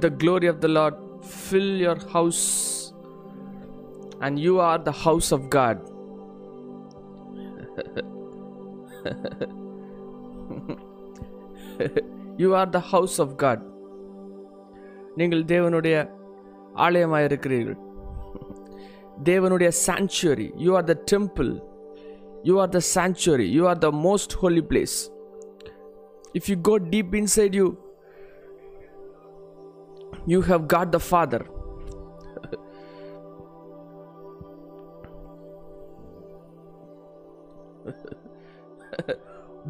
Let the glory of the Lord fill your house, and you are the house of God. you are the house of God. நீங்கள் தேவனுடைய ஆலயமாக இருக்கிறீர்கள் தேவனுடைய sanctuary you are the temple you are the sanctuary you are the most holy place if you go deep inside you you have got the Father.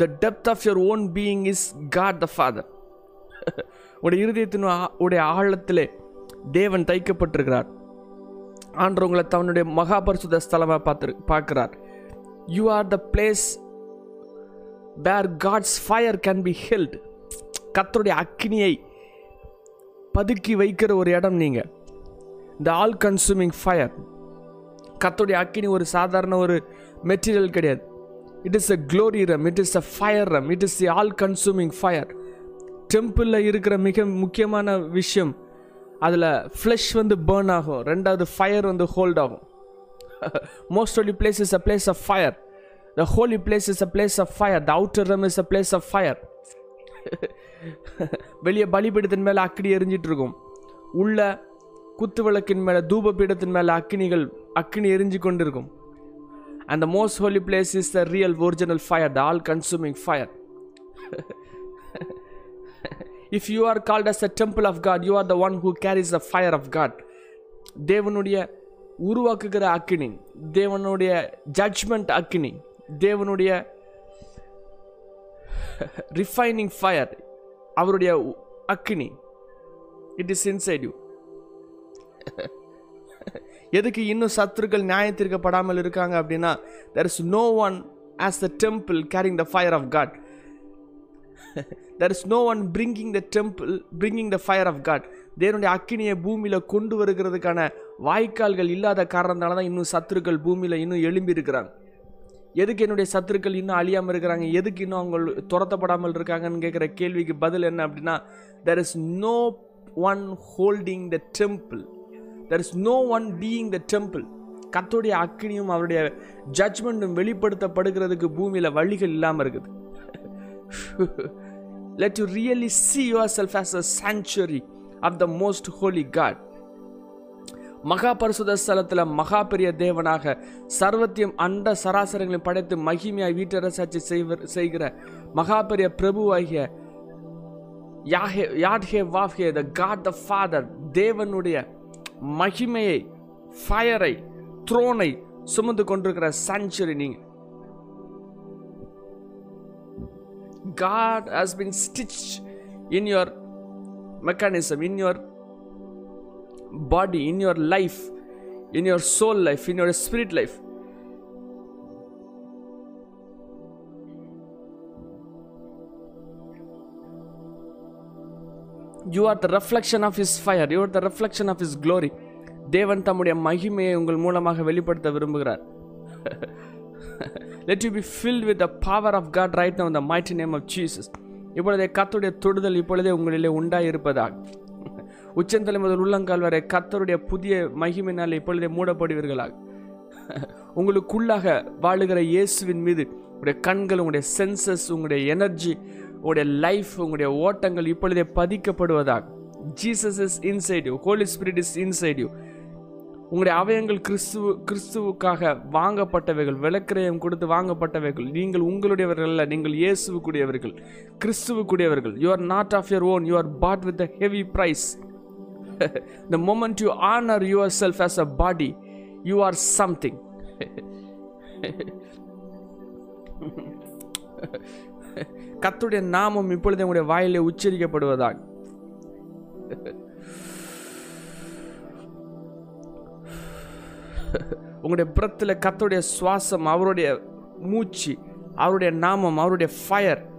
The depth of your own being is God the Father உடைய இருதயத்தின் உடைய ஆழத்திலே தேவன் தைக்கப்பட்டிருக்கிறார். ஆண்டு உங்களை தன்னுடைய மகாபரிசுத ஸ்தலமாக பார்த்து பார்க்கிறார். You are the place where God's fire can be held கத்தருடைய அக்கினியை பதுக்கி வைக்கிற ஒரு இடம் நீங்கள் இந்த ஆல் கன்சூமிங் ஃபயர் கத்தோடைய அக்கினி ஒரு சாதாரண ஒரு மெட்டீரியல் கிடையாது. It is a glory room it is a fire room it is the all consuming fire டெம்பிளில் இருக்கிற மிக முக்கியமான விஷயம் அதில் ஃப்ளஷ் வந்து பேர்ன் ஆகும். ரெண்டாவது ஃபயர் வந்து ஹோல்ட் ஆகும். Most holy place is a place of fire the holy place is a place of fire the outer room is a place of fire வெளியே பலிபீடத்தின் மேலே அக்கினி எரிஞ்சிட்டு இருக்கும் உள்ள குத்து விளக்கின் மேலே தூப பீடத்தின் மேலே அக்கினிகள் அக்கினி எரிஞ்சு கொண்டிருக்கும் இருக்கும் அந்த most holy place is the real original fire the all consuming fire if you are called as the temple of God you are the one who carries the fire of God தேவனுடைய உருவாக்குகிற அக்கினி தேவனுடைய judgement அக்கினி தேவனுடைய refining fire அவருடைய அக்னி. அக்கினி it is inside you எதுக்கு இன்னும் சத்துருக்கள் நியாயத்திற்கப்படாமல் இருக்காங்க அப்படின்னா there is no one as the temple carrying the fire of God there is no one bringing the temple bringing the fire of God தேவனுடைய அக்கினியை பூமியில் கொண்டு வருகிறதுக்கான வாய்க்கால்கள் இல்லாத காரணத்தால தான் இன்னும் சத்துருக்கள் பூமியில் இன்னும் எழும்பி இருக்கிறாங்க எதுக்கு என்னுடைய சத்துருக்கள் இன்னும் அழியாமல் இருக்கிறாங்க? எதுக்கு இன்னும் அவங்க துரத்தப்படாமல் இருக்காங்கன்னு கேட்குற கேள்விக்கு பதில் என்ன அப்படின்னா there is no one holding the temple there is no one being the temple கத்தோடைய அக்கினியும் அவருடைய ஜட்ஜ்மெண்ட்டும் வெளிப்படுத்தப்படுகிறதுக்கு பூமியில் வழிகள் இல்லாமல் இருக்குது. Let you really see yourself as a sanctuary of the most holy God மகா பரிசுத ஸ்தலத்தில் மகா பெரிய தேவனாக சர்வத்தியம் அண்ட சராசரங்களையும் படைத்து மகிமையாய் வீட்டரசாட்சி செய்வர் செய்கிற மகா பெரிய பிரபுவாகிய யாஹே யாட்ஹே ஹே த காட் த ஃபாதர் தேவனுடைய மகிமையை ஃபயரை த்ரோனை சுமந்து கொண்டிருக்கிற சாங்சுரி நீங்கள் God has been stitch in your mechanism in your body, in your life, in your soul life, in your spirit life you are the reflection of his fire you are the reflection of his glory தேவன் தம்முடைய மகிமையை உங்கள் மூலமாக வெளிப்படுத்த விரும்புகிறார் let you be filled with the power of God right the mighty name of Jesus இப்பொழுதே கத்துடைய தொடுதல் இப்பொழுதே உங்களிலே உண்டாயிருப்பதாக உச்சந்தலை முதல் உள்ளங்கால் வரை கத்தருடைய புதிய மகிமையினால் இப்பொழுதே மூடப்படுவீர்களாக. உங்களுக்குள்ளாக வாழுகிற இயேசுவின் மீது உங்களுடைய கண்கள் உங்களுடைய சென்சஸ் உங்களுடைய எனர்ஜி உங்களுடைய லைஃப் உங்களுடைய ஓட்டங்கள் இப்பொழுதே பதிக்கப்படுவதாக. Jesus is inside you Holy Spirit is inside you உங்களுடைய அவயங்கள் கிறிஸ்துவ கிறிஸ்துவுக்காக வாங்கப்பட்டவைகள் விளக்கிரயம் கொடுத்து வாங்கப்பட்டவைகள். நீங்கள் உங்களுடையவர்கள் அல்ல நீங்கள் இயேசுவுக்குடையவர்கள் கிறிஸ்துவுக்குடையவர்கள் you are not of your own you are bought with a heavy price the moment you honor yourself as a body you are something. கத்துடைய நாமம் இப்பொழுது உங்களுடைய வாயிலே உச்சரிக்கப்படுவதாக உங்களுடைய பிரத்தில் கத்துடைய சுவாசம் அவருடைய மூச்சு அவருடைய நாமம் அவருடைய fire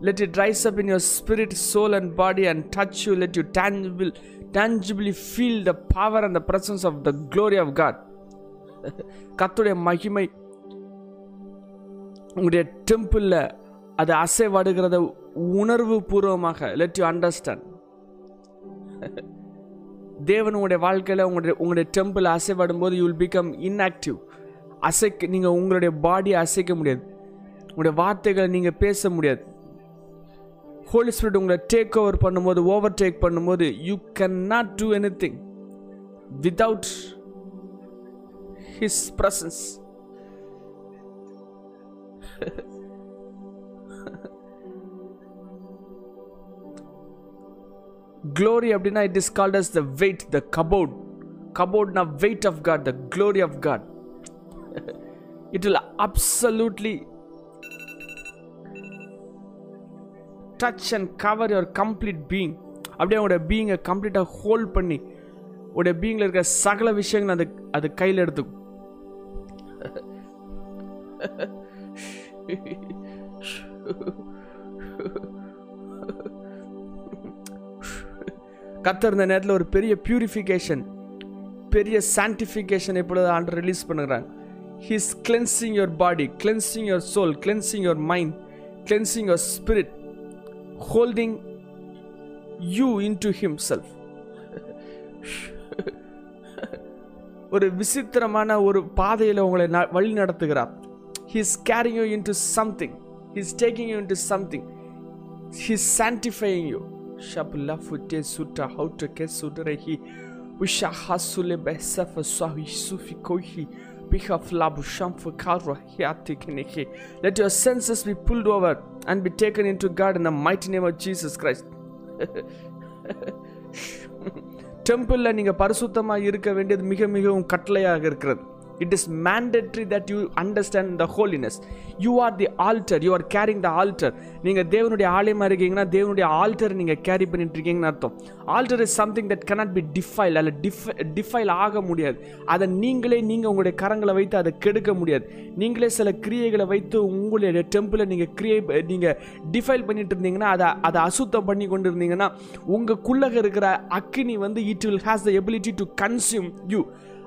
let it rise up in your spirit soul and body and touch you let you tangible tangibly feel the power and the presence of the glory of God கத்துடைய மகிமை உங்களுடைய டெம்பிளில் அது அசைவாடுகிறத உணர்வு பூர்வமாக லெட் யூ அண்டர்ஸ்டாண்ட் தேவன் உங்களுடைய வாழ்க்கையில் உங்களுடைய உங்களுடைய டெம்பிள் அசைவாடும் போது யூ வில் பிகம் இன்ஆக்டிவ் அசைக்க நீங்கள் உங்களுடைய பாடியை அசைக்க முடியாது. உங்களுடைய வார்த்தைகளை நீங்கள் பேச முடியாது. ஹோலி ஸ்பிரிட் உங்களை டேக் ஓவர் பண்ணும்போது ஓவர் டேக் பண்ணும்போது you can not do anything without his presence glory அப்படின்னா it is called as the weight the cupboard கபோர்ட்னா weight of God the glory of God it will absolutely touch and cover your complete being அப்படியே உங்களோட பீயிங்கை கம்ப்ளீட்டாக hold பண்ணி உடைய பீயிங்கில் இருக்கிற சகல விஷயங்கள் அது அது கையில் எடுத்துக்கும் கத்தர் இந்த நேரத்தில் ஒரு பெரிய பியூரிஃபிகேஷன் பெரிய சான்டிஃபிகேஷன் இப்பொழுது ஆண்டு ரிலீஸ் பண்ணுறாங்க he's cleansing your body cleansing your soul cleansing your mind cleansing your spirit holding you into himself ஒரு விசித்திரமான ஒரு பாதையில் உங்களை ந- வழி நடத்துகிறார். He's carrying you into something he's taking you into something he's sanctifying you ஷப்லா ஃபுட்டே சுட்டா ஹவுட்ட கே சுடரஹி உஷா ஹசுலே பெசஃப சுஹி சுஃபி கோஹி Bihaf labu shamfu kalra hiati kiniki. Let your senses be pulled over and be taken into God in the mighty name of Jesus Christ. டெம்பிளில் நீங்கள் பரிசுத்தமாக இருக்க வேண்டியது மிக மிகவும் கட்டளையாக இருக்கிறது it is mandatory that you understand the holiness you are the altar you are carrying the altar நீங்கள் தேவனுடைய ஆலயமாக இருக்கீங்கன்னா தேவனுடைய ஆல்டர் நீங்கள் கேரி பண்ணிட்டு இருக்கீங்கன்னு அர்த்தம். Altar is something that cannot be defile அல்ல டிஃப டிஃபைல் ஆக முடியாது. அதை நீங்களே நீங்கள் உங்களுடைய கரங்களை வைத்து அதை கெடுக்க முடியாது. நீங்களே சில கிரியைகளை வைத்து உங்களுடைய டெம்பிளை நீங்கள் கிரியை நீங்கள் டிஃபைல் பண்ணிட்டு இருந்தீங்கன்னா அதை அதை அசுத்தம் பண்ணி கொண்டு இருந்தீங்கன்னா உங்களுக்குள்ளக இருக்கிற அக்கினி வந்து it will has the ability to consume you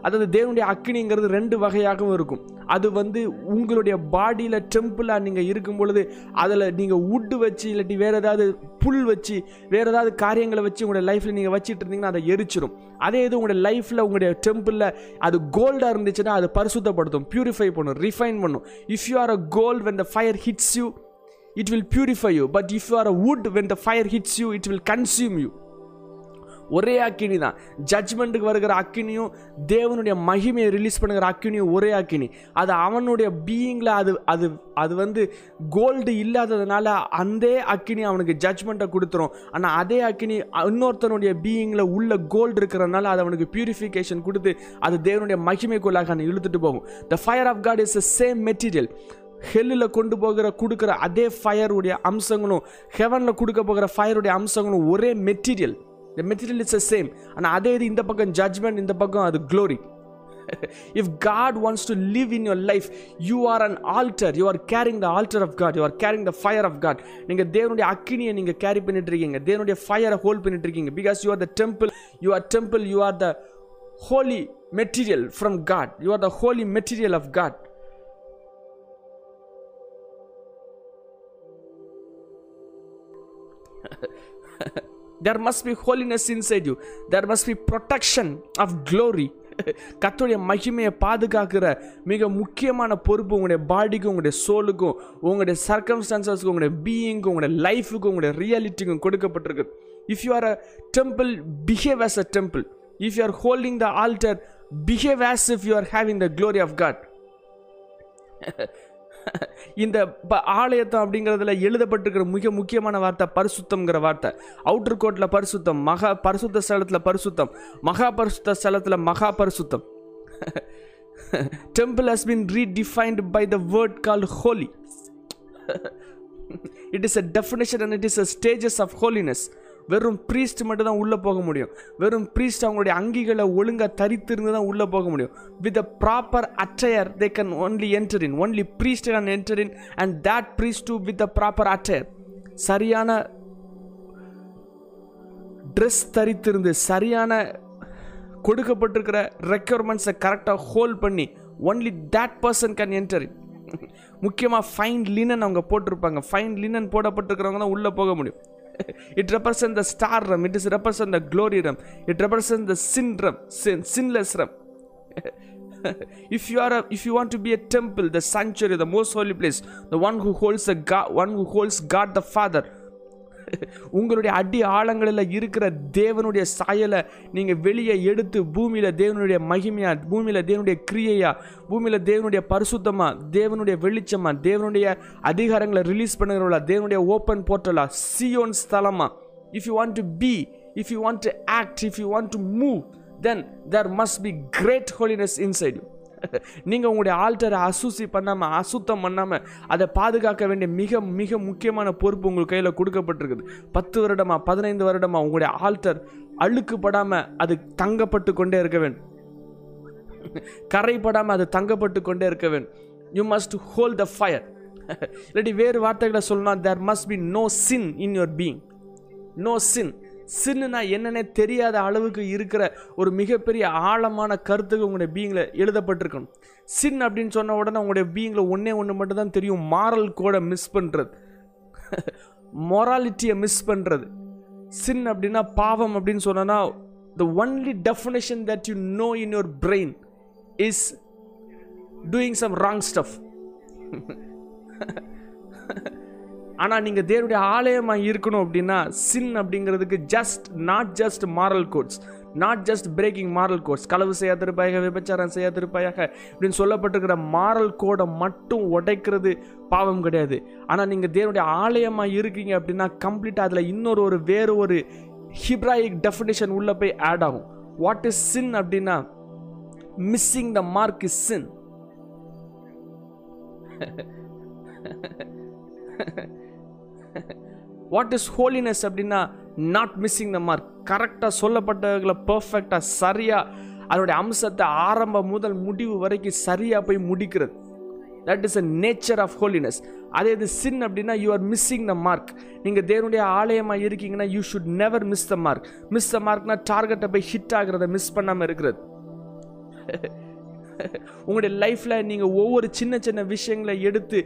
அதாவது தேவனுடைய அக்னிங்கிறது ரெண்டு வகையாகவும் இருக்கும். அது வந்து உங்களுடைய பாடியில் டெம்பிளாக நீங்கள் இருக்கும் பொழுது அதில் நீங்கள் உட்டு வச்சு இல்லாட்டி வேறு ஏதாவது புல் வச்சு வேறு ஏதாவது காரியங்களை வச்சு உங்களுடைய லைஃப்பில் நீங்கள் வச்சுட்டு இருந்தீங்கன்னா அதை எரிச்சிரும். அதே இது உங்களுடைய லைஃப்பில் உங்களுடைய டெம்பிளில் அது கோல்டாக இருந்துச்சுன்னா அது பரிசுத்தப்படுத்தும் பியூரிஃபை பண்ணும் ரிஃபைன் பண்ணும். If you are a gold when the fire hits you it will purify you but if you are a wood when the fire hits you it will consume you ஒரே அக்கினி தான். ஜட்ஜ்மெண்ட்டுக்கு வருகிற அக்கினியும் தேவனுடைய மகிமையை release பண்ணுகிற அக்கினியும் ஒரே அக்கினி. அது அவனுடைய பீயிங்கில் அது அது அது வந்து கோல்டு இல்லாததுனால அந்த அக்கினி அவனுக்கு ஜட்ஜ்மெண்ட்டை கொடுத்துரும். ஆனால் அதே அக்கினி இன்னொருத்தனுடைய பீயிங்கில் உள்ள கோல்டு இருக்கிறதுனால அது அவனுக்கு பியூரிஃபிகேஷன் கொடுத்து அது தேவனுடைய மகிமைக்குள்ளாக அவனை இழுத்துட்டு போகும். The fire of God is the same material ஹெல்லில் கொண்டு போகிற கொடுக்குற அதே ஃபயருடைய அம்சங்களும் ஹெவனில் கொடுக்க போகிற ஃபயருடைய அம்சங்களும் ஒரே material the material is a same ஆனால் அதே இது இந்த பக்கம் ஜட்ஜ்மெண்ட் இந்த பக்கம் அது glory if god wants to live in your life you are an altar. You are carrying the altar of god. You are carrying the fire of god. நீங்கள் தேவனுடைய அக்கினியை நீங்கள் கேரி பண்ணிட்டு இருக்கீங்க தேவனுடைய ஃபயரை ஹோல்ட் பண்ணிட்டு இருக்கீங்க because you are the temple you are temple you are the holy material from God you are the holy material of God there must be holiness inside you there must be protection of glory கத்துடைய மகிமையை பாதுகாக்கிற மிக முக்கியமான பொறுப்பு உங்களுடைய பாடிக்கும் உங்களுடைய சோலுக்கும் உங்களுடைய சர்க்கம்ஸ்டான்சஸ்க்கும் உங்களுடைய பீயிங்க்கும் உங்களுடைய லைஃபுக்கும் உங்களுடைய ரியாலிட்டிக்கும் கொடுக்கப்பட்டிருக்கு. If you are a temple behave as a temple if you are holding the altar behave as if you are having the glory of God இந்த ப ஆலயத்தம் அப்படிங்கிறதுல எழுதப்பட்டிருக்கிற மிக முக்கியமான வார்த்தை பரிசுத்தம்ங்கிற வார்த்தை. அவுட்டர் கோட்டில் பரிசுத்தம் மகா பரிசுத்த ஸ்தலத்தில் பரிசுத்தம் மகா பரிசுத்த ஸ்தலத்தில் மகா பரிசுத்தம். Temple has been redefined by the word call holy it is a definition and it is a stages of holiness வெறும் ப்ரீஸ்ட் மட்டும் தான் உள்ளே போக முடியும். வெறும் ப்ரீஸ்ட் அவங்களுடைய அங்கிகளை ஒழுங்காக தரித்திருந்து தான் உள்ளே போக முடியும். With a proper attire they can only enter in only priest can enter in and that priest to with a proper attire சரியான ட்ரெஸ் தரித்திருந்து சரியான கொடுக்கப்பட்டிருக்கிற ரெக்யூர்மெண்ட்ஸை கரெக்டாக ஹோல்ட் பண்ணி only that person can enter in முக்கியமாக ஃபைன் லினன் அவங்க போட்டிருப்பாங்க. ஃபைன் லினன் போடப்பட்டிருக்கிறவங்க தான் உள்ளே போக முடியும். it represents the star realm it is represent the glory realm. It represents the sin realm sin, sinless realm. If you are a, if you want to be a temple the sanctuary the most holy place the one who holds the god one who holds god the father உங்களுடைய அடி ஆழங்களில் இருக்கிற தேவனுடைய சாயலை நீங்கள் வெளியே எடுத்து பூமியில் தேவனுடைய மகிமையா பூமியில் தேவனுடைய கிரியையா பூமியில் தேவனுடைய பரிசுத்தமாக தேவனுடைய வெளிச்சமாக தேவனுடைய அதிகாரங்களை ரிலீஸ் பண்ணுகிறவளா தேவனுடைய ஓப்பன் போர்ட்டலா Zion ஸ்தலமா. If you want to be if you want to act if you want to move then there must be great holiness inside you நீங்கள் உங்களுடைய ஆல்டரை அசூசி பண்ணாமல் அசுத்தம் பண்ணாமல் அதை பாதுகாக்க வேண்டிய மிக மிக முக்கியமான பொறுப்பு உங்கள் கையில் கொடுக்கப்பட்டிருக்குது. பத்து வருடமா பதினைந்து வருடமா உங்களுடைய ஆல்டர் அழுக்குப்படாமல் அது தங்கப்பட்டு கொண்டே இருக்க வேண்டும் கரைப்படாமல் அது தங்கப்பட்டு கொண்டே இருக்க வேண்டும் you must hold the fire இல்லாட்டி வேறு வார்த்தைகளை சொல்லணும் there must be no sin in your being no sin சின்னுனா என்னன்னே தெரியாத அளவுக்கு இருக்கிற ஒரு மிகப்பெரிய ஆழமான கருத்துக்கு உங்களுடைய பீயிங்கில் எழுதப்பட்டிருக்கணும். சின் அப்படின்னு சொன்ன உடனே உங்களுடைய பீயிங்கில் ஒன்றே ஒன்று மட்டும்தான் தெரியும். மாரல் கோடை மிஸ் பண்ணுறது மொராலிட்டியை மிஸ் பண்ணுறது சின் அப்படின்னா பாவம் அப்படின்னு சொன்னா the only definition that you know in your brain is doing some wrong stuff ஆனால் நீங்கள் தேவனுடைய ஆலயமாக இருக்கணும் அப்படின்னா சின் அப்படிங்கிறதுக்கு just not just moral codes not just breaking moral codes களவு செய்யாதிருப்பாயாக விபச்சாரம் செய்யாதிருப்பாயாக இப்படின்னு சொல்லப்பட்டிருக்கிற மாரல் கோடை மட்டும் உடைக்கிறது பாவம் கிடையாது. ஆனால் நீங்கள் தேவனுடைய ஆலயமாக இருக்கீங்க அப்படின்னா கம்ப்ளீட்டாக அதில் இன்னொரு ஒரு வேறு ஒரு ஹிப்ராயிக் டெஃபினேஷன் உள்ளே போய் ஆட் ஆகும். வாட் இஸ் சின் அப்படின்னா missing the mark is sin what is holiness அப்படின்னா நாட் மிஸ்ஸிங் த மார்க் கரெக்டாக சொல்லப்பட்டவர்களை பர்ஃபெக்டாக சரியாக அதனுடைய அம்சத்தை ஆரம்பம் முதல் முடிவு வரைக்கும் சரியாக போய் முடிக்கிறது. That is a nature of holiness அதே இது சின் அப்படின்னா you are missing the mark நீங்கள் தேவனுடைய ஆலயமாக இருக்கீங்கன்னா you should never miss the mark miss the மார்க்னா டார்கெட்டை போய் ஹிட் ஆகிறத மிஸ் பண்ணாமல் இருக்கிறது. உங்களுடைய லைஃப்பில் நீங்கள் ஒவ்வொரு சின்ன சின்ன விஷயங்களை எடுத்து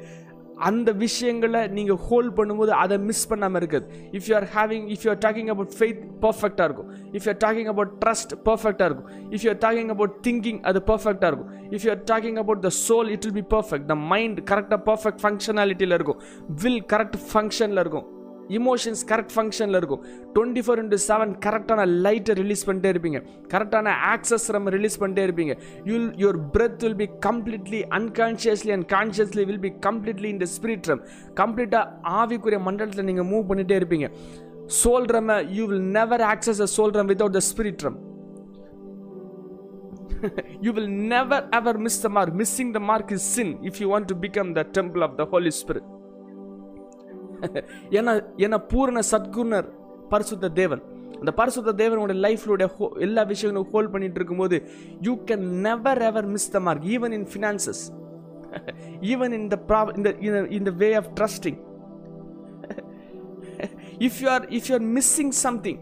அந்த விஷயங்களை நீங்கள் ஹோல்ட் பண்ணும்போது அதை மிஸ் பண்ணாமல் இருக்குது if you are having if you are talking about faith பர்ஃபெக்டாக இருக்கும். If you are talking about trust பர்ஃபெக்டாக இருக்கும். If you are talking about thinking அது பர்ஃபெக்டாக இருக்கும். If you are talking about the soul it will be perfect the mind கரெக்டாக perfect ஃபங்க்ஷனாலிட்டியில் இருக்கும். வில் கரெக்ட் ஃபங்க்ஷனில் இருக்கும். இமோஷன்ஸ் கரெக்ட் ஃபங்க்ஷனில் இருக்கும். டுவெண்ட்டி ஃபோர் இன்ட்டு செவன் கரெக்டான லைட்டை ரிலீஸ் பண்ணிட்டே இருப்பீங்க. கரெக்டான ஆக்சஸ் நம்ம ரிலீஸ் பண்ணிட்டே இருப்பீங்க. You'll your breath will be completely unconsciously and consciously will be completely இந்த ஸ்பிரிட் ரம் கம்ப்ளீட்டாக ஆவிக்குரிய மண்டலத்தில் நீங்கள் மூவ் பண்ணிட்டே இருப்பீங்க. Soul realm you will never access a soul realm without the spirit realm you will never ever miss the mark missing the mark is sin if you want to become the temple of the holy spirit ஏன்னா ஏன்னா பூரண சத்குணர் பரிசுத்த தேவன். அந்த பரிசுத்த தேவனோட லைஃப்லோட எல்லா விஷயங்களும் ஹோல்ட் பண்ணிட்டு இருக்கும்போது you can never ever miss the mark even in finances even in the prop இந்த in the way of trusting if you are if you are missing something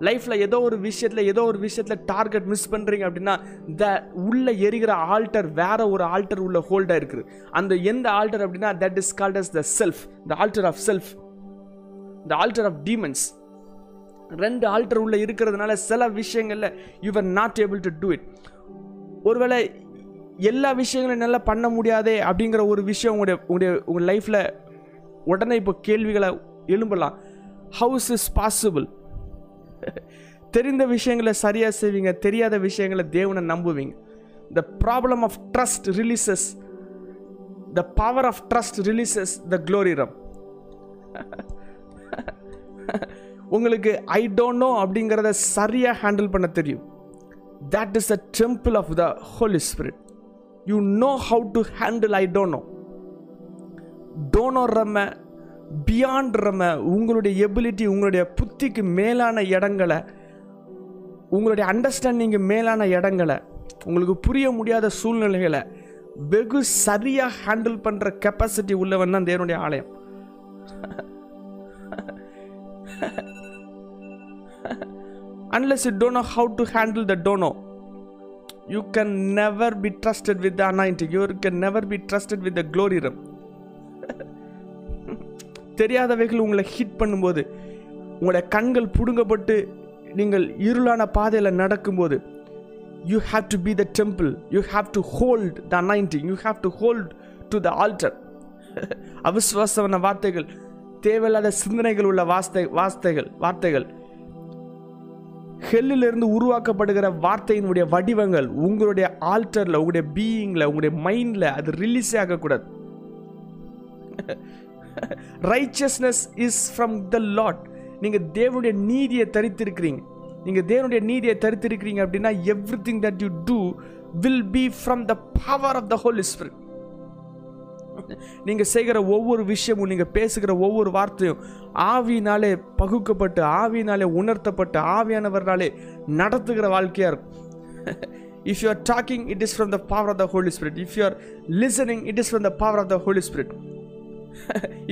லைஃப்பில் ஏதோ ஒரு விஷயத்தில் ஏதோ ஒரு விஷயத்தில் டார்கெட் மிஸ் பண்ணுறீங்க அப்படின்னா த உள்ளே எரிகிற ஆல்டர் வேற ஒரு ஆல்டர் உள்ள ஹோல்டாக இருக்குது. அந்த எந்த ஆல்டர் அப்படின்னா that is called as the self the altar of self the altar of demons ரெண்டு ஆல்டர் உள்ள இருக்கிறதுனால சில விஷயங்களில் you are not able to do it ஒருவேளை எல்லா விஷயங்களும் நல்லா பண்ண முடியாதே அப்படிங்கிற ஒரு விஷயம் உங்களுடைய உங்களுடைய உங்கள் லைஃப்பில் உடனே இப்போ கேள்விகளை எழும்பலாம். ஹவுஸ் இஸ் பாசிபிள் தெரிந்த விஷயங்களை சரியாக செய்வீங்க தெரியாத விஷயங்களை தேவனை நம்புவீங்க. The problem of trust releases the power of trust releases the glory realm உங்களுக்கு ஐ டோன்ட் நோ அப்படிங்கிறத சரியாக ஹேண்டில் பண்ண தெரியும். That is a temple of the holy spirit you know how to handle I don't know dunno realm beyond உங்களுடைய ability உங்களுடைய புத்திக்கு மேலான இடங்களை உங்களுடைய அண்டர்ஸ்டாண்டிங்கு மேலான இடங்களை உங்களுக்கு புரிய முடியாத சூழ்நிலைகளை வெகு சரியாக ஹேண்டில் பண்ணுற கெப்பாசிட்டி உள்ளவன் தான் தேவனுடைய ஆலயம். Unless you don't know how to handle the dunno you can never be trusted with the anointing. You can never be trusted with the தெரியாதவைகள் உங்களை ஹிட் பண்ணும்போது உங்களுடைய கண்கள் புடுங்கப்பட்டு நீங்கள் இருளான பாதையில் நடக்கும்போது you have to be the temple you have to hold the anointing you have to hold to the altar அவிசுவாசமான வார்த்தைகள் தேவையில்லாத சிந்தனைகள் உள்ள வார்த்தை வார்த்தைகள் வார்த்தைகள். ஹெல்லிலிருந்து உருவாக்கப்படுகிற வார்த்தையினுடைய வடிவங்கள் உங்களுடைய ஆல்டரில் உங்களுடைய பீயிங்கில் உங்களுடைய மைண்டில் அது ரிலீஸே ஆகக்கூடாது. Righteousness is from the Lord நீங்கள் தேவனுடைய நீதியை தரித்திருக்கிறீங்க. நீங்கள் தேவனுடைய நீதியை தரித்திருக்கிறீங்க அப்படின்னா everything that you do will be from the power of the holy spirit நீங்கள் செய்கிற ஒவ்வொரு விஷயமும் நீங்கள் பேசுகிற ஒவ்வொரு வார்த்தையும் ஆவியினாலே பகுக்கப்பட்டு ஆவியினாலே உணர்த்தப்பட்டு ஆவியானவர்களாலே நடத்துகிற வாழ்க்கையாக இருக்கும். If you are talking it is from the power of the holy spirit if you are listening it is from the power of the holy spirit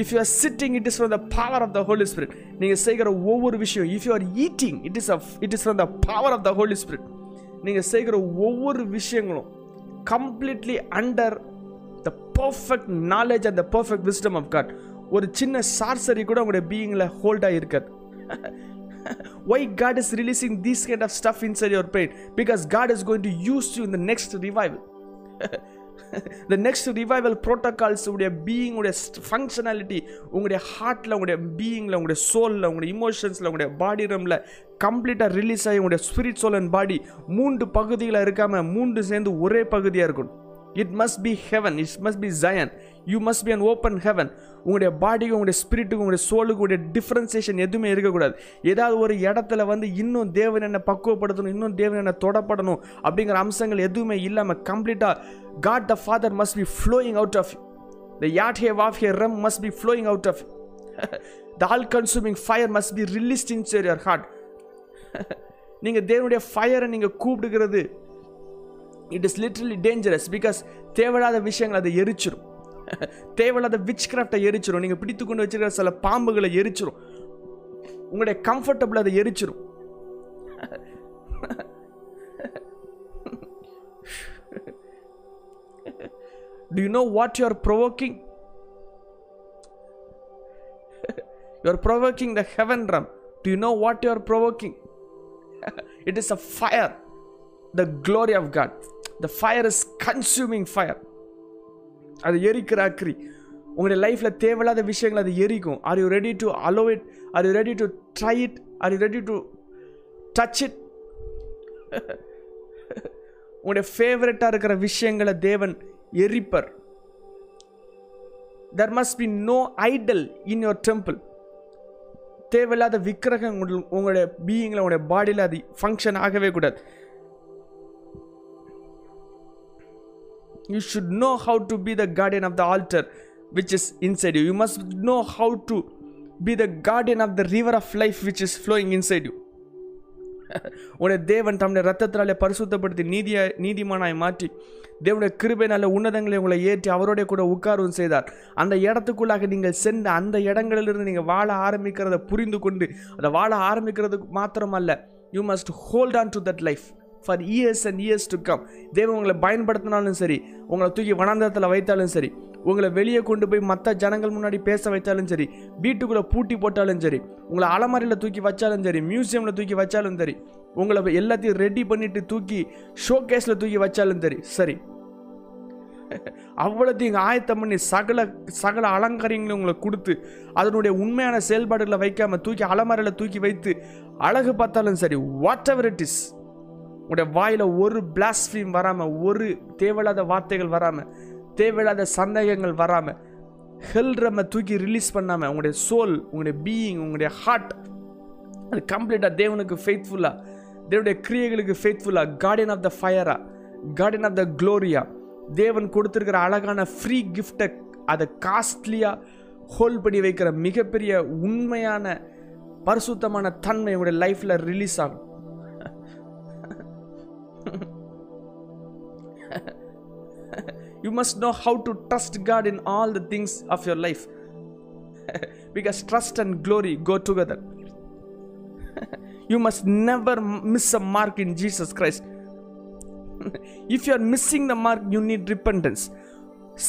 if you are sitting it is from the power of the holy spirit நீங்கள் செய்கிற ஒவ்வொரு விஷயம் if you are eating it is it is from the power of the holy spirit நீங்கள் செய்கிற ஒவ்வொரு விஷயங்களும் completely under the perfect knowledge and the perfect wisdom of God ஒரு சின்ன சார்சரி கூட உங்களுடைய பீயிங்கில் ஹோல்டாக இருக்காது why God is releasing these kind of stuff inside your pain because God is going to use you இந்த next revival the next revival protocols உடைய being உடைய ஃபங்க்ஷனாலிட்டி உங்களுடைய ஹார்ட்டில் உங்களுடைய பீயிங்கில் உங்களுடைய சோலில் உங்களுடைய இமோஷன்ஸில் உங்களுடைய பாடி ரம்ல கம்ப்ளீட்டாக ரிலீஸ் ஆகி உங்களுடைய ஸ்பிரிட் சோல் அண்ட் பாடி மூன்று பகுதியில் இருக்காமல் மூன்று சேர்ந்து ஒரே பகுதியாக இருக்கணும். It must be heaven it must be Zion you must be an open heaven உங்களுடைய பாடிக்கும் உங்களுடைய ஸ்பிரிட்டுக்கும் உங்களுடைய சோலுக்கு உடைய டிஃப்ரென்சேஷன் எதுவுமே இருக்கக்கூடாது. ஏதாவது ஒரு இடத்துல வந்து இன்னும் தேவன் என்ன பக்குவப்படுத்தணும் இன்னும் தேவன் என்ன தொடப்படணும் அப்படிங்கிற அம்சங்கள் எதுவுமே இல்லாமல் கம்ப்ளீட்டாக God the father must be flowing out of the yod he vav he realm must be flowing out of the all consuming fire must be released in your heart நீங்கள் தேவனுடைய ஃபயரை நீங்கள் கூப்பிடுகிறது it is literally dangerous because தேவையில்லாத விஷயங்கள் அதை எரிச்சிடும் தேவையில்லாத which கிராஃப்டை எரிச்சிடும் நீங்கள் பிடித்து கொண்டு வச்சிருக்கிற சில பாம்புகளை எரிச்சிடும் உங்களுடைய கம்ஃபர்டபுள் அதை எரிச்சிடும் do you know what you are provoking you are provoking the heaven realm do you know what you are provoking it is a fire the glory of God the fire is consuming fire அது எரிக்கிற அக்ரி. உங்களுடைய லைஃப்பில் தேவையில்லாத விஷயங்கள் அது எரிக்கும். Are you ready to allow it are you ready to try it are you ready to touch it உங்களுடைய ஃபேவரட்டாக இருக்கிற விஷயங்களை தேவன் எரிப்பர். There must be no idol in your temple தேவையில்லாத விக்கிரகம் உங்களுடைய பீயிங்கில் உங்களுடைய பாடியில் அது ஃபங்க்ஷன் ஆகவே கூடாது. You should know how to be the guardian of the altar which is inside you you must know how to be the guardian of the river of life which is flowing inside you உடைய தேவன் தம்முடைய ரத்தத்தினாலே பரிசுத்தப்படுத்தி நீதிய நீதிமானாய் மாற்றி தேவனுடைய கிருபையினால உன்னதங்களை உங்களை ஏற்றி அவரோட கூட உட்காரவும் செய்தார். அந்த இடத்துக்குள்ளாக நீங்கள் சென்று அந்த இடங்களிலிருந்து நீங்கள் வாழ ஆரம்பிக்கிறத புரிந்து கொண்டு அதை வாழ ஆரம்பிக்கிறதுக்கு மாத்திரமல்ல you must hold on to that life for years and years to come தேவன் உங்களை பயன்படுத்தினாலும் சரி உங்களை தூக்கி வனாந்தரத்தில் வைத்தாலும் சரி உங்களை வெளியே கொண்டு போய் மற்ற ஜனங்கள் முன்னாடி பேச வைத்தாலும் சரி வீட்டுக்குள்ளே பூட்டி போட்டாலும் சரி உங்களை அலமாரியில் தூக்கி வச்சாலும் சரி மியூசியமில் தூக்கி வச்சாலும் சரி உங்களை எல்லாத்தையும் ரெடி பண்ணிட்டு தூக்கி ஷோ கேஸில் தூக்கி வச்சாலும் சரி சரி. அவ்வளோத்தையும் ஆயத்தம் பண்ணி சகல சகல அலங்காரியங்களும் உங்களை கொடுத்து அதனுடைய உண்மையான செயல்பாடுகளை வைக்காமல் தூக்கி அலமாரியில் தூக்கி வைத்து அழகு பார்த்தாலும் சரி வாட் எவர் இட் இஸ் உங்களுடைய வாயில் ஒரு பிளாஸ்ஃபீம் வராமல் ஒரு தேவையில்லாத வார்த்தைகள் வராமல் தேவையில்லாத சந்தேகங்கள் வராமல் ஹெல்ரமை தூக்கி ரிலீஸ் பண்ணாமல் உங்களுடைய சோல் உங்களுடைய பீயிங் உங்களுடைய ஹார்ட் அது கம்ப்ளீட்டாக தேவனுக்கு ஃபெய்த்ஃபுல்லாக தேவனுடைய கிரியைகளுக்கு ஃபெய்த்ஃபுல்லாக கார்டியன் ஆஃப் த ஃபயரா கார்டியன் ஆஃப் த க்ளோரியா தேவன் கொடுத்துருக்கிற அழகான ஃப்ரீ கிஃப்டை அதை காஸ்ட்லியாக ஹோல்ட் பண்ணி வைக்கிற மிகப்பெரிய உண்மையான பரிசுத்தமான தன்மை உங்களுடைய லைஃப்பில் ரிலீஸ் ஆகும். You must know how to trust God in all the things of your life because trust and glory go together you must never miss a mark in Jesus Christ if you are missing the mark you need repentance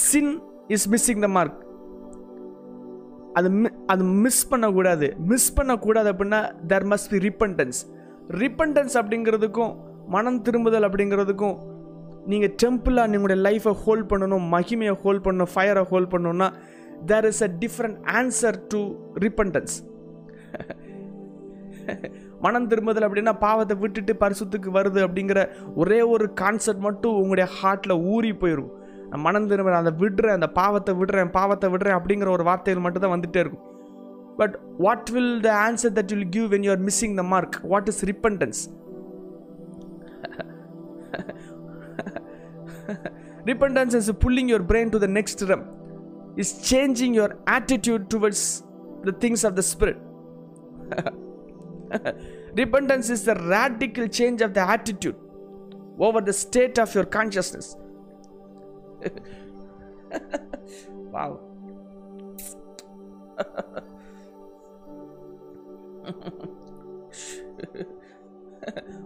sin is missing the mark அது அது miss பண்ணக்கூடாது miss பண்ணக்கூடாது அப்படின்னா there must be repentance repentance அப்படிங்கிறதுக்கும் மனம் திரும்புதல் அப்படிங்கிறதுக்கும் நீங்கள் டெம்பிளாக நீங்களுடைய லைஃப்பை hold பண்ணணும் மகிமையை ஹோல்ட் பண்ணணும் ஃபயரை ஹோல்ட் பண்ணணும்னா there is a different answer to repentance மனம் திரும்புதல் அப்படின்னா பாவத்தை விட்டுட்டு பரிசுத்துக்கு வருது அப்படிங்கிற ஒரே ஒரு கான்செப்ட் மட்டும் உங்களுடைய ஹார்ட்டில் ஊறி போயிடும் நான் மனம் திரும்ப அதை விடுறேன் அந்த பாவத்தை விடுறேன் பாவத்தை விடுறேன் அப்படிங்கிற ஒரு வார்த்தைகள் மட்டும் தான் வந்துகிட்டே இருக்கும். But what will the answer that will give when you are missing the mark what is repentance repentance is pulling your brain to the next realm is changing your attitude towards the things of the spirit repentance is the radical change of the attitude over the state of your consciousness wow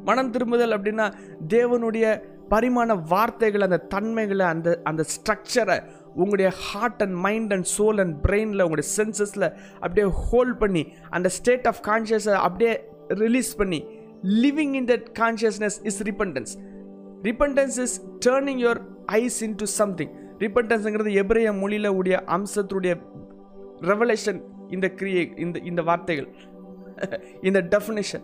மனம் திரும்புதல் அப்படின்னா தேவனுடைய பரிமாண வார்த்தைகள் அந்த தன்மைகளை அந்த அந்த ஸ்ட்ரக்சரை உங்களுடைய heart and mind and soul and பிரெயினில் உங்களுடைய சென்சஸில் அப்படியே ஹோல்ட் பண்ணி அந்த ஸ்டேட் ஆஃப் கான்ஷியஸை அப்படியே ரிலீஸ் பண்ணி living in that consciousness is repentance repentance is turning your eyes into something ரிப்பன்டன்ஸுங்கிறது எபிரேய மொழியில் உடைய அம்சத்துடைய ரெவலேஷன் இந்த கிரியே இந்த இந்த வார்த்தைகள். இந்த definition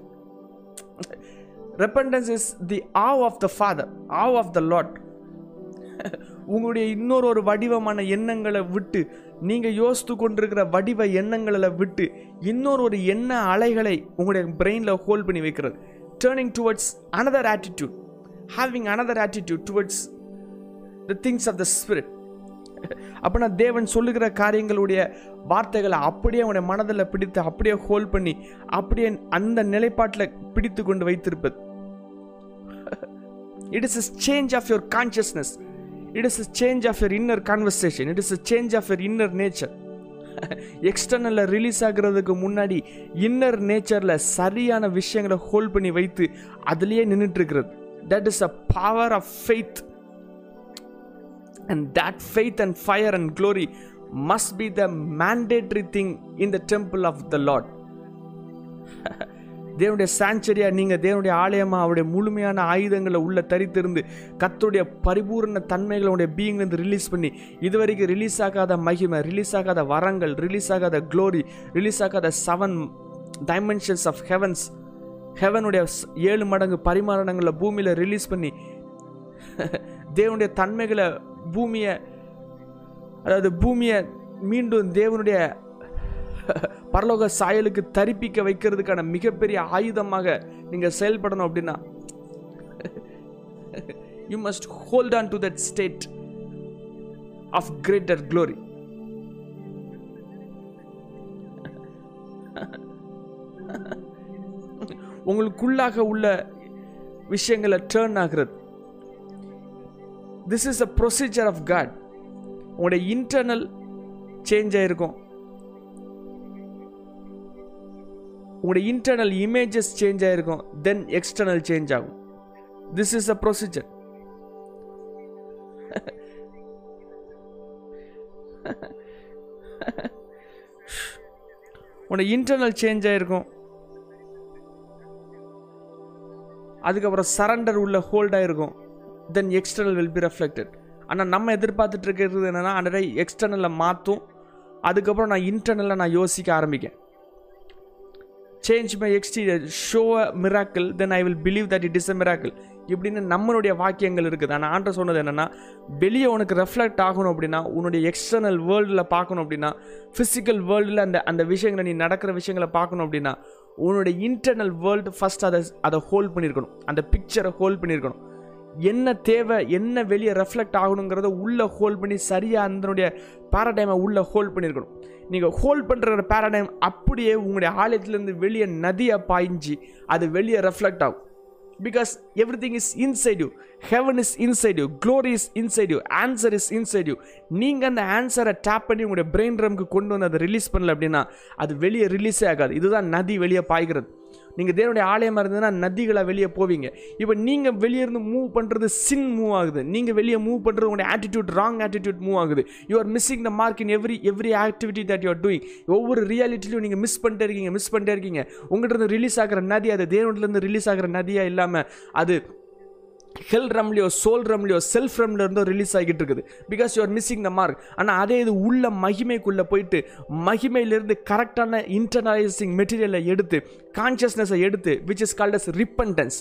repentance is the awe of the father awe of the Lord உங்களுடைய இன்னொரு ஒரு வடிவமான எண்ணங்களை விட்டு நீங்கள் யோசித்து கொண்டிருக்கிற வடிவ எண்ணங்களை விட்டு இன்னொரு ஒரு எண்ண அலைகளை உங்களுடைய பிரெயினில் ஹோல்ட் பண்ணி வைக்கிறது turning towards another attitude having another attitude towards the things of the spirit அப்படின்னா தேவன் சொல்லுகிற காரியங்களுடைய வார்த்தைகளை அப்படியே அவனுடைய மனதில் பிடித்து அப்படியே ஹோல்ட் பண்ணி அப்படியே அந்த நிலைப்பாட்டில் பிடித்து கொண்டு வைத்திருப்பது. It is a change of your consciousness it is a change of your inner conversation it is a change of your inner nature எக்ஸ்டர்னலில் release ஆகுறதுக்கு முன்னாடி இன்னர் நேச்சரில் சரியான விஷயங்களை ஹோல்ட் பண்ணி வைத்து அதுலேயே நின்றுட்டு இருக்கிறது. That is a power of faith and that faith and fire and glory must be the mandatory thing in the temple of the lord. தேவனுடைய சாஞ்சரியா நீங்கள் தேவனுடைய ஆலயமா அவருடைய முழுமையான ஆயுதங்களை உள்ள தரித்திருந்து கத்தருடைய பரிபூர்ண தன்மைகளுடைய பீயிங்லேருந்து ரிலீஸ் பண்ணி இதுவரைக்கும் ரிலீஸ் ஆகாத மகிமை ரிலீஸ் ஆகாத வரங்கள் ரிலீஸ் ஆகாத க்ளோரி ரிலீஸ் ஆகாத செவன் டைமென்ஷன்ஸ் ஆஃப் ஹெவன்ஸ் ஹெவனுடைய ஏழு மடங்கு பரிமாறணங்களை பூமியில் ரிலீஸ் பண்ணி தேவனுடைய தன்மைகளை பூமியை அதாவது பூமியை மீண்டும் தேவனுடைய பரலோக சாயலுக்கு தரிப்பிக்க வைக்கிறதுக்கான மிகப்பெரிய ஆயுதமாக நீங்கள் செயல்படணும் அப்படின்னா you must hold on to that state of greater glory உங்களுக்குள்ளாக உள்ள விஷயங்களை டேர்ன் ஆகிறது. This is a procedure of God உங்களுடைய இன்டர்னல் சேஞ்ச் ஆகிருக்கும் உங்களுடைய இன்டர்னல் இமேஜஸ் சேஞ்ச் ஆகிருக்கும் தென் எக்ஸ்டர்னல் சேஞ்ச் ஆகும். திஸ் இஸ் அ ப்ரொசீஜர் உன்னோட இன்டர்னல் சேஞ்ச் ஆகிருக்கும் அதுக்கப்புறம் சரண்டர் உள்ள ஹோல்டாக இருக்கும் then external will be reflected ஆனால் நம்ம எதிர்பார்த்துட்டு இருக்கிறது என்னென்னா அந்த எக்ஸ்டர்னலில் மாற்றும் அதுக்கப்புறம் நான் இன்டர்னலில் நான் யோசிக்க ஆரம்பிக்கேன். Change my exterior show a miracle then I will believe that it is a miracle இப்படின்னு நம்மளுடைய வாக்கியங்கள் இருக்குது. ஆனால் ஆண்ட சொன்னது என்னென்னா வெளியே உனக்கு ரெஃப்ளெக்ட் ஆகணும் அப்படின்னா உன்னுடைய எக்ஸ்டர்னல் வேர்ல்டில் பார்க்கணும் அப்படின்னா ஃபிசிக்கல் வேர்ல்டில் அந்த அந்த விஷயங்களை நீ நடக்கிற விஷயங்களை பார்க்கணும் அப்படின்னா உன்னுடைய இன்டர்னல் வேர்ல்டு ஃபஸ்ட் அதை அதை ஹோல்ட் பண்ணியிருக்கணும். அந்த பிக்சரை ஹோல்ட் பண்ணியிருக்கணும். என்ன தேவை என்ன வெளியே ரெஃப்ளெக்ட் ஆகணுங்கிறத உள்ளே ஹோல்ட் பண்ணி சரியாக அதனுடைய பேரடைமை உள்ளே ஹோல்ட் பண்ணியிருக்கணும் நீங்கள் ஹோல்ட் பண்ணுற பேரடைம் அப்படியே உங்களுடைய ஆலயத்துலேருந்து வெளியே நதியை பாய்ஞ்சி அது வெளியே ரெஃப்ளெக்ட் ஆகும். Because everything is inside you heaven is inside you glory is inside you answer is inside you நீங்கள் அந்த ஆன்சரை டேப் பண்ணி உங்களுடைய பிரெயின் ரம்க்கு கொண்டு வந்து அதை ரிலீஸ் பண்ணல அப்படின்னா அது வெளியே ரிலீஸே ஆகாது. இதுதான் நதி வெளியே பாய்கிறது. நீங்கள் தேவனுடைய ஆலயமாக இருந்ததுன்னா நதிகளாக வெளியே போவீங்க. இப்போ நீங்கள் வெளியே இருந்து மூவ் பண்ணுறது சின் மூவ் ஆகுது. நீங்கள் வெளியே மூவ் பண்ணுறது உங்களுடைய ஆட்டிடியூட் ராங் ஆட்டிடியூட் மூவ் ஆகுது. You are missing the mark in every every activity that you are doing ஒவ்வொரு ரியாலிட்டிலையும் நீங்கள் மிஸ் பண்ணிட்டே இருக்கீங்க மிஸ் பண்ணிட்டே இருக்கீங்க. உங்கள்கிட்ட இருந்து ரிலீஸ் ஆகிற நதி அது. தேவனிலேருந்து ரிலீஸ் ஆகிற நதியாக இல்லாமல் அது ஹெல் ரம்லையோ சோல் ரம்லையோ செல்ஃப் ரம்ல இருந்தோ ரிலீஸ் ஆகிட்டு இருக்குது because you are missing the mark ஆனால் அதே இது உள்ள மகிமைக்குள்ளே போயிட்டு மகிமையிலிருந்து கரெக்டான இன்டர்னலைசிங் மெட்டீரியலை எடுத்து கான்ஷியஸ்னஸை எடுத்து which is called as repentance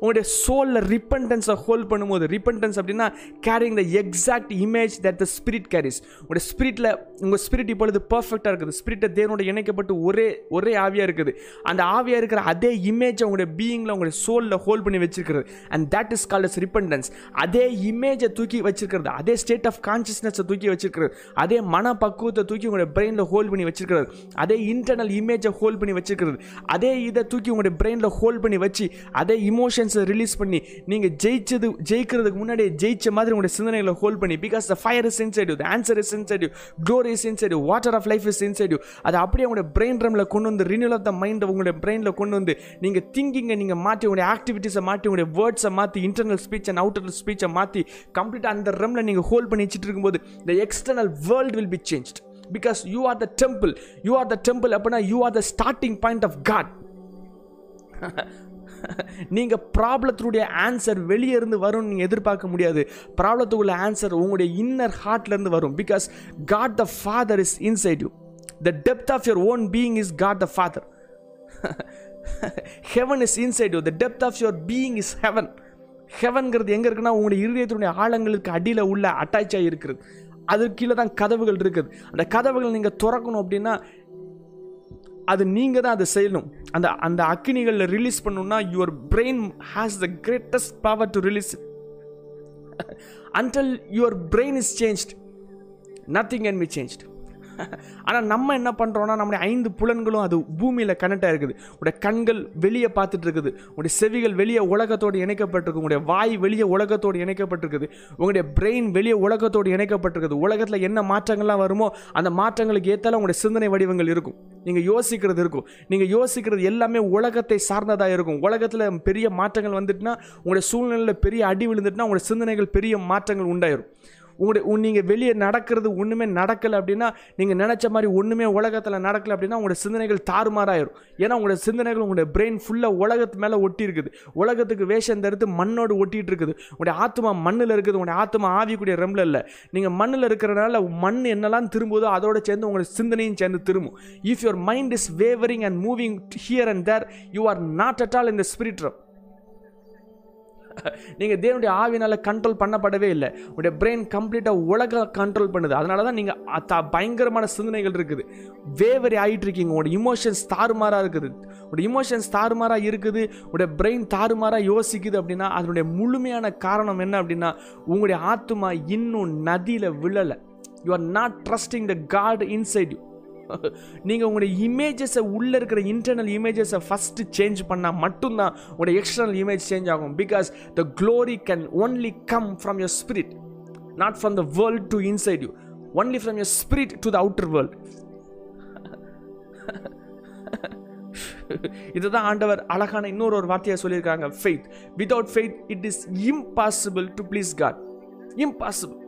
உங்களுடைய சோலில் ரிப்பன்டன்ஸை ஹோல்ட் பண்ணும்போது ரிப்பன்டன்ஸ் அப்படின்னா carrying the exact image that the spirit carries உங்களுடைய ஸ்பிரிட்டில் உங்கள் ஸ்பிரிட் இப்பொழுது பர்ஃபெக்டாக இருக்குது. ஸ்பிரிட்டை தேவனோட இணைக்கப்பட்டு ஒரே ஒரே ஆவியாக இருக்குது. அந்த ஆவியாக இருக்கிற அதே இமேஜை உங்களுடைய பீயிங்கில் உங்களுடைய சோலில் ஹோல்ட் பண்ணி வச்சிருக்கிறது. And that is called as repentance அதே இமேஜை தூக்கி வச்சிருக்கிறது. அதே ஸ்டேட் ஆஃப் கான்சியஸ்னஸை தூக்கி வச்சிருக்கிறது. அதே மனப்பக்குவத்தை தூக்கி உங்களுடைய பிரெயினில் ஹோல்ட் பண்ணி வச்சிருக்கிறது. அதே இன்டர்னல் இமேஜை ஹோல்ட் பண்ணி வச்சிருக்கிறது. அதே இதை தூக்கி உங்களுடைய பிரெயினில் ஹோல்ட் பண்ணி வச்சு அதே இமோஷன்ஸை ரிலீஸ் பண்ணி நீங்கள் ஜெயிச்சது ஜெயிக்கிறதுக்கு முன்னாடியே ஜெயிச்ச மாதிரி உங்களுடைய சிந்தனைகளை ஹோல்ட் பண்ணி because the fire is inside you the answer is inside you glory is inside you water of life is inside you அதை அப்படியே உங்களுடைய பிரெயின் ரம்ல கொண்டு வந்து ரினியூல் ஆஃப் த மைண்டை உங்களுடைய பிரெயினில் கொண்டு வந்து நீங்கள் திங்கிங்கை நீங்கள் மாற்றி உங்களுடைய ஆக்டிவிட்டீஸை மாற்றி உங்களுடைய வேர்ட்ஸை மாற்றி இன்டர்னல் ஸ்பீச் அண்ட் அவுட்டர் ஸ்பீச்சை மாற்றி கம்ப்ளீட்டாக அந்த ரம்ல நீங்கள் ஹோல்ட் பண்ணி வச்சுட்டு இருக்கும்போது the external world will be changed because you are the temple you are the temple அப்படின்னா you are the starting point of God நீங்கள் ப்ராப்ளத்தினுடைய ஆன்சர் வெளியே இருந்து வரும்னு நீங்கள் எதிர்பார்க்க முடியாது. ப்ராப்ளத்துக்குள்ள ஆன்சர் உங்களுடைய இன்னர் ஹார்ட்லேருந்து வரும். Because God the father is inside you the depth of your own being is God the father heaven is inside you the depth of your being is heaven ஹெவன்கிறது எங்கே இருக்குன்னா உங்களுடைய இருதயத்தினுடைய ஆழங்களுக்கு அடியில் உள்ள அட்டாச் ஆகி இருக்கிறது அதற்கு கீழே தான் கதவுகள் இருக்குது. அந்த கதவுகள் நீங்கள் திறக்கணும் அப்படின்னா அது நீங்கள் தான் அதை செய்யணும். அந்த அந்த அக்கினிகளில் ரிலீஸ் பண்ணணும்னா your brain has the greatest power to release until your brain is changed nothing can be changed ஆனால் நம்ம என்ன பண்ணுறோன்னா நம்முடைய ஐந்து புலன்களும் அது பூமியில் கனெக்ட் ஆகிருக்குது உடைய கண்கள் வெளியே பார்த்துட்டு இருக்குது. உங்களுடைய செவிகள் வெளியே உலகத்தோடு இணைக்கப்பட்டிருக்கு உங்களுடைய வாய் வெளியே உலகத்தோடு இணைக்கப்பட்டிருக்குது. உங்களுடைய பிரெயின் வெளியே உலகத்தோடு இணைக்கப்பட்டிருக்குது. உலகத்தில் என்ன மாற்றங்கள்லாம் வருமோ அந்த மாற்றங்களுக்கு ஏற்றாலும் உங்களுடைய சிந்தனை வடிவங்கள் இருக்கும். நீங்கள் யோசிக்கிறது இருக்கும். நீங்கள் யோசிக்கிறது எல்லாமே உலகத்தை சார்ந்ததாக இருக்கும். உலகத்தில் பெரிய மாற்றங்கள் வந்துட்டுனா உங்களுடைய சூழ்நிலையில் பெரிய அடி விழுந்துட்டுனா உங்களுடைய சிந்தனைகள் பெரிய மாற்றங்கள் உண்டாயிரும். உங்களுடைய நீங்கள் வெளியே நடக்கிறது ஒன்றுமே நடக்கலை அப்படின்னா நீங்கள் நினச்ச மாதிரி ஒன்றுமே உலகத்தில் நடக்கலை அப்படின்னா உங்களுடைய சிந்தனைகள் தாறுமாறாயிரும். ஏன்னா உங்களுடைய சிந்தனைகள் உங்களுடைய பிரெயின் ஃபுல்லாக உலகத்து மேலே ஒட்டி இருக்குது உலகத்துக்கு வேஷம் தடுத்து மண்ணோடு ஒட்டிகிட்டு இருக்குது உங்களுடைய ஆத்மா மண்ணில் இருக்குது. உங்களுடைய ஆத்மா ஆவிக்கூடிய ரெம்பில் இல்லை. நீங்கள் மண்ணில் இருக்கிறனால மண் என்னெல்லாம் திரும்புதோ அதோட சேர்ந்து உங்களுடைய சிந்தனையும் சேர்ந்து திரும்பும். If your mind is wavering and moving here and there you are not at all இந்த ஸ்பிரிட் ரம் நீங்கள் தேவனுடைய ஆவினால் கண்ட்ரோல் பண்ணப்படவே இல்லை. உங்களுடைய பிரெயின் கம்ப்ளீட்டாக உலக கண்ட்ரோல் பண்ணுது. அதனால தான் நீங்கள் பயங்கரமான சிந்தனைகள் இருக்குது. வேவரி ஆகிட்டு இருக்கீங்க. உங்களோட இமோஷன்ஸ் தாறுமாறாக இருக்குது. உங்களோட இமோஷன்ஸ் தாறுமாறாக இருக்குது. உங்களுடைய பிரெயின் தாறுமாறாக யோசிக்குது அப்படின்னா அதனுடைய முழுமையான காரணம் என்ன அப்படின்னா உங்களுடைய ஆத்மா இன்னும் நதியில் விழலை. You are not trusting the God inside you நீங்கள் உங்களுடைய இமேஜஸை உள்ளே இருக்கிற இன்டர்னல் இமேஜஸை ஃபஸ்ட்டு சேஞ்ச் பண்ணால் மட்டும்தான் உங்களுடைய எக்ஸ்டர்னல் இமேஜ் சேஞ்ச் ஆகும். Because the glory can only come from your spirit not from the world to inside you only from your spirit to the outer world இதுதான் ஆண்டவர் அழகான இன்னொரு ஒரு வார்த்தையை சொல்லியிருக்காங்க. Faith without faith it is impossible to please God impossible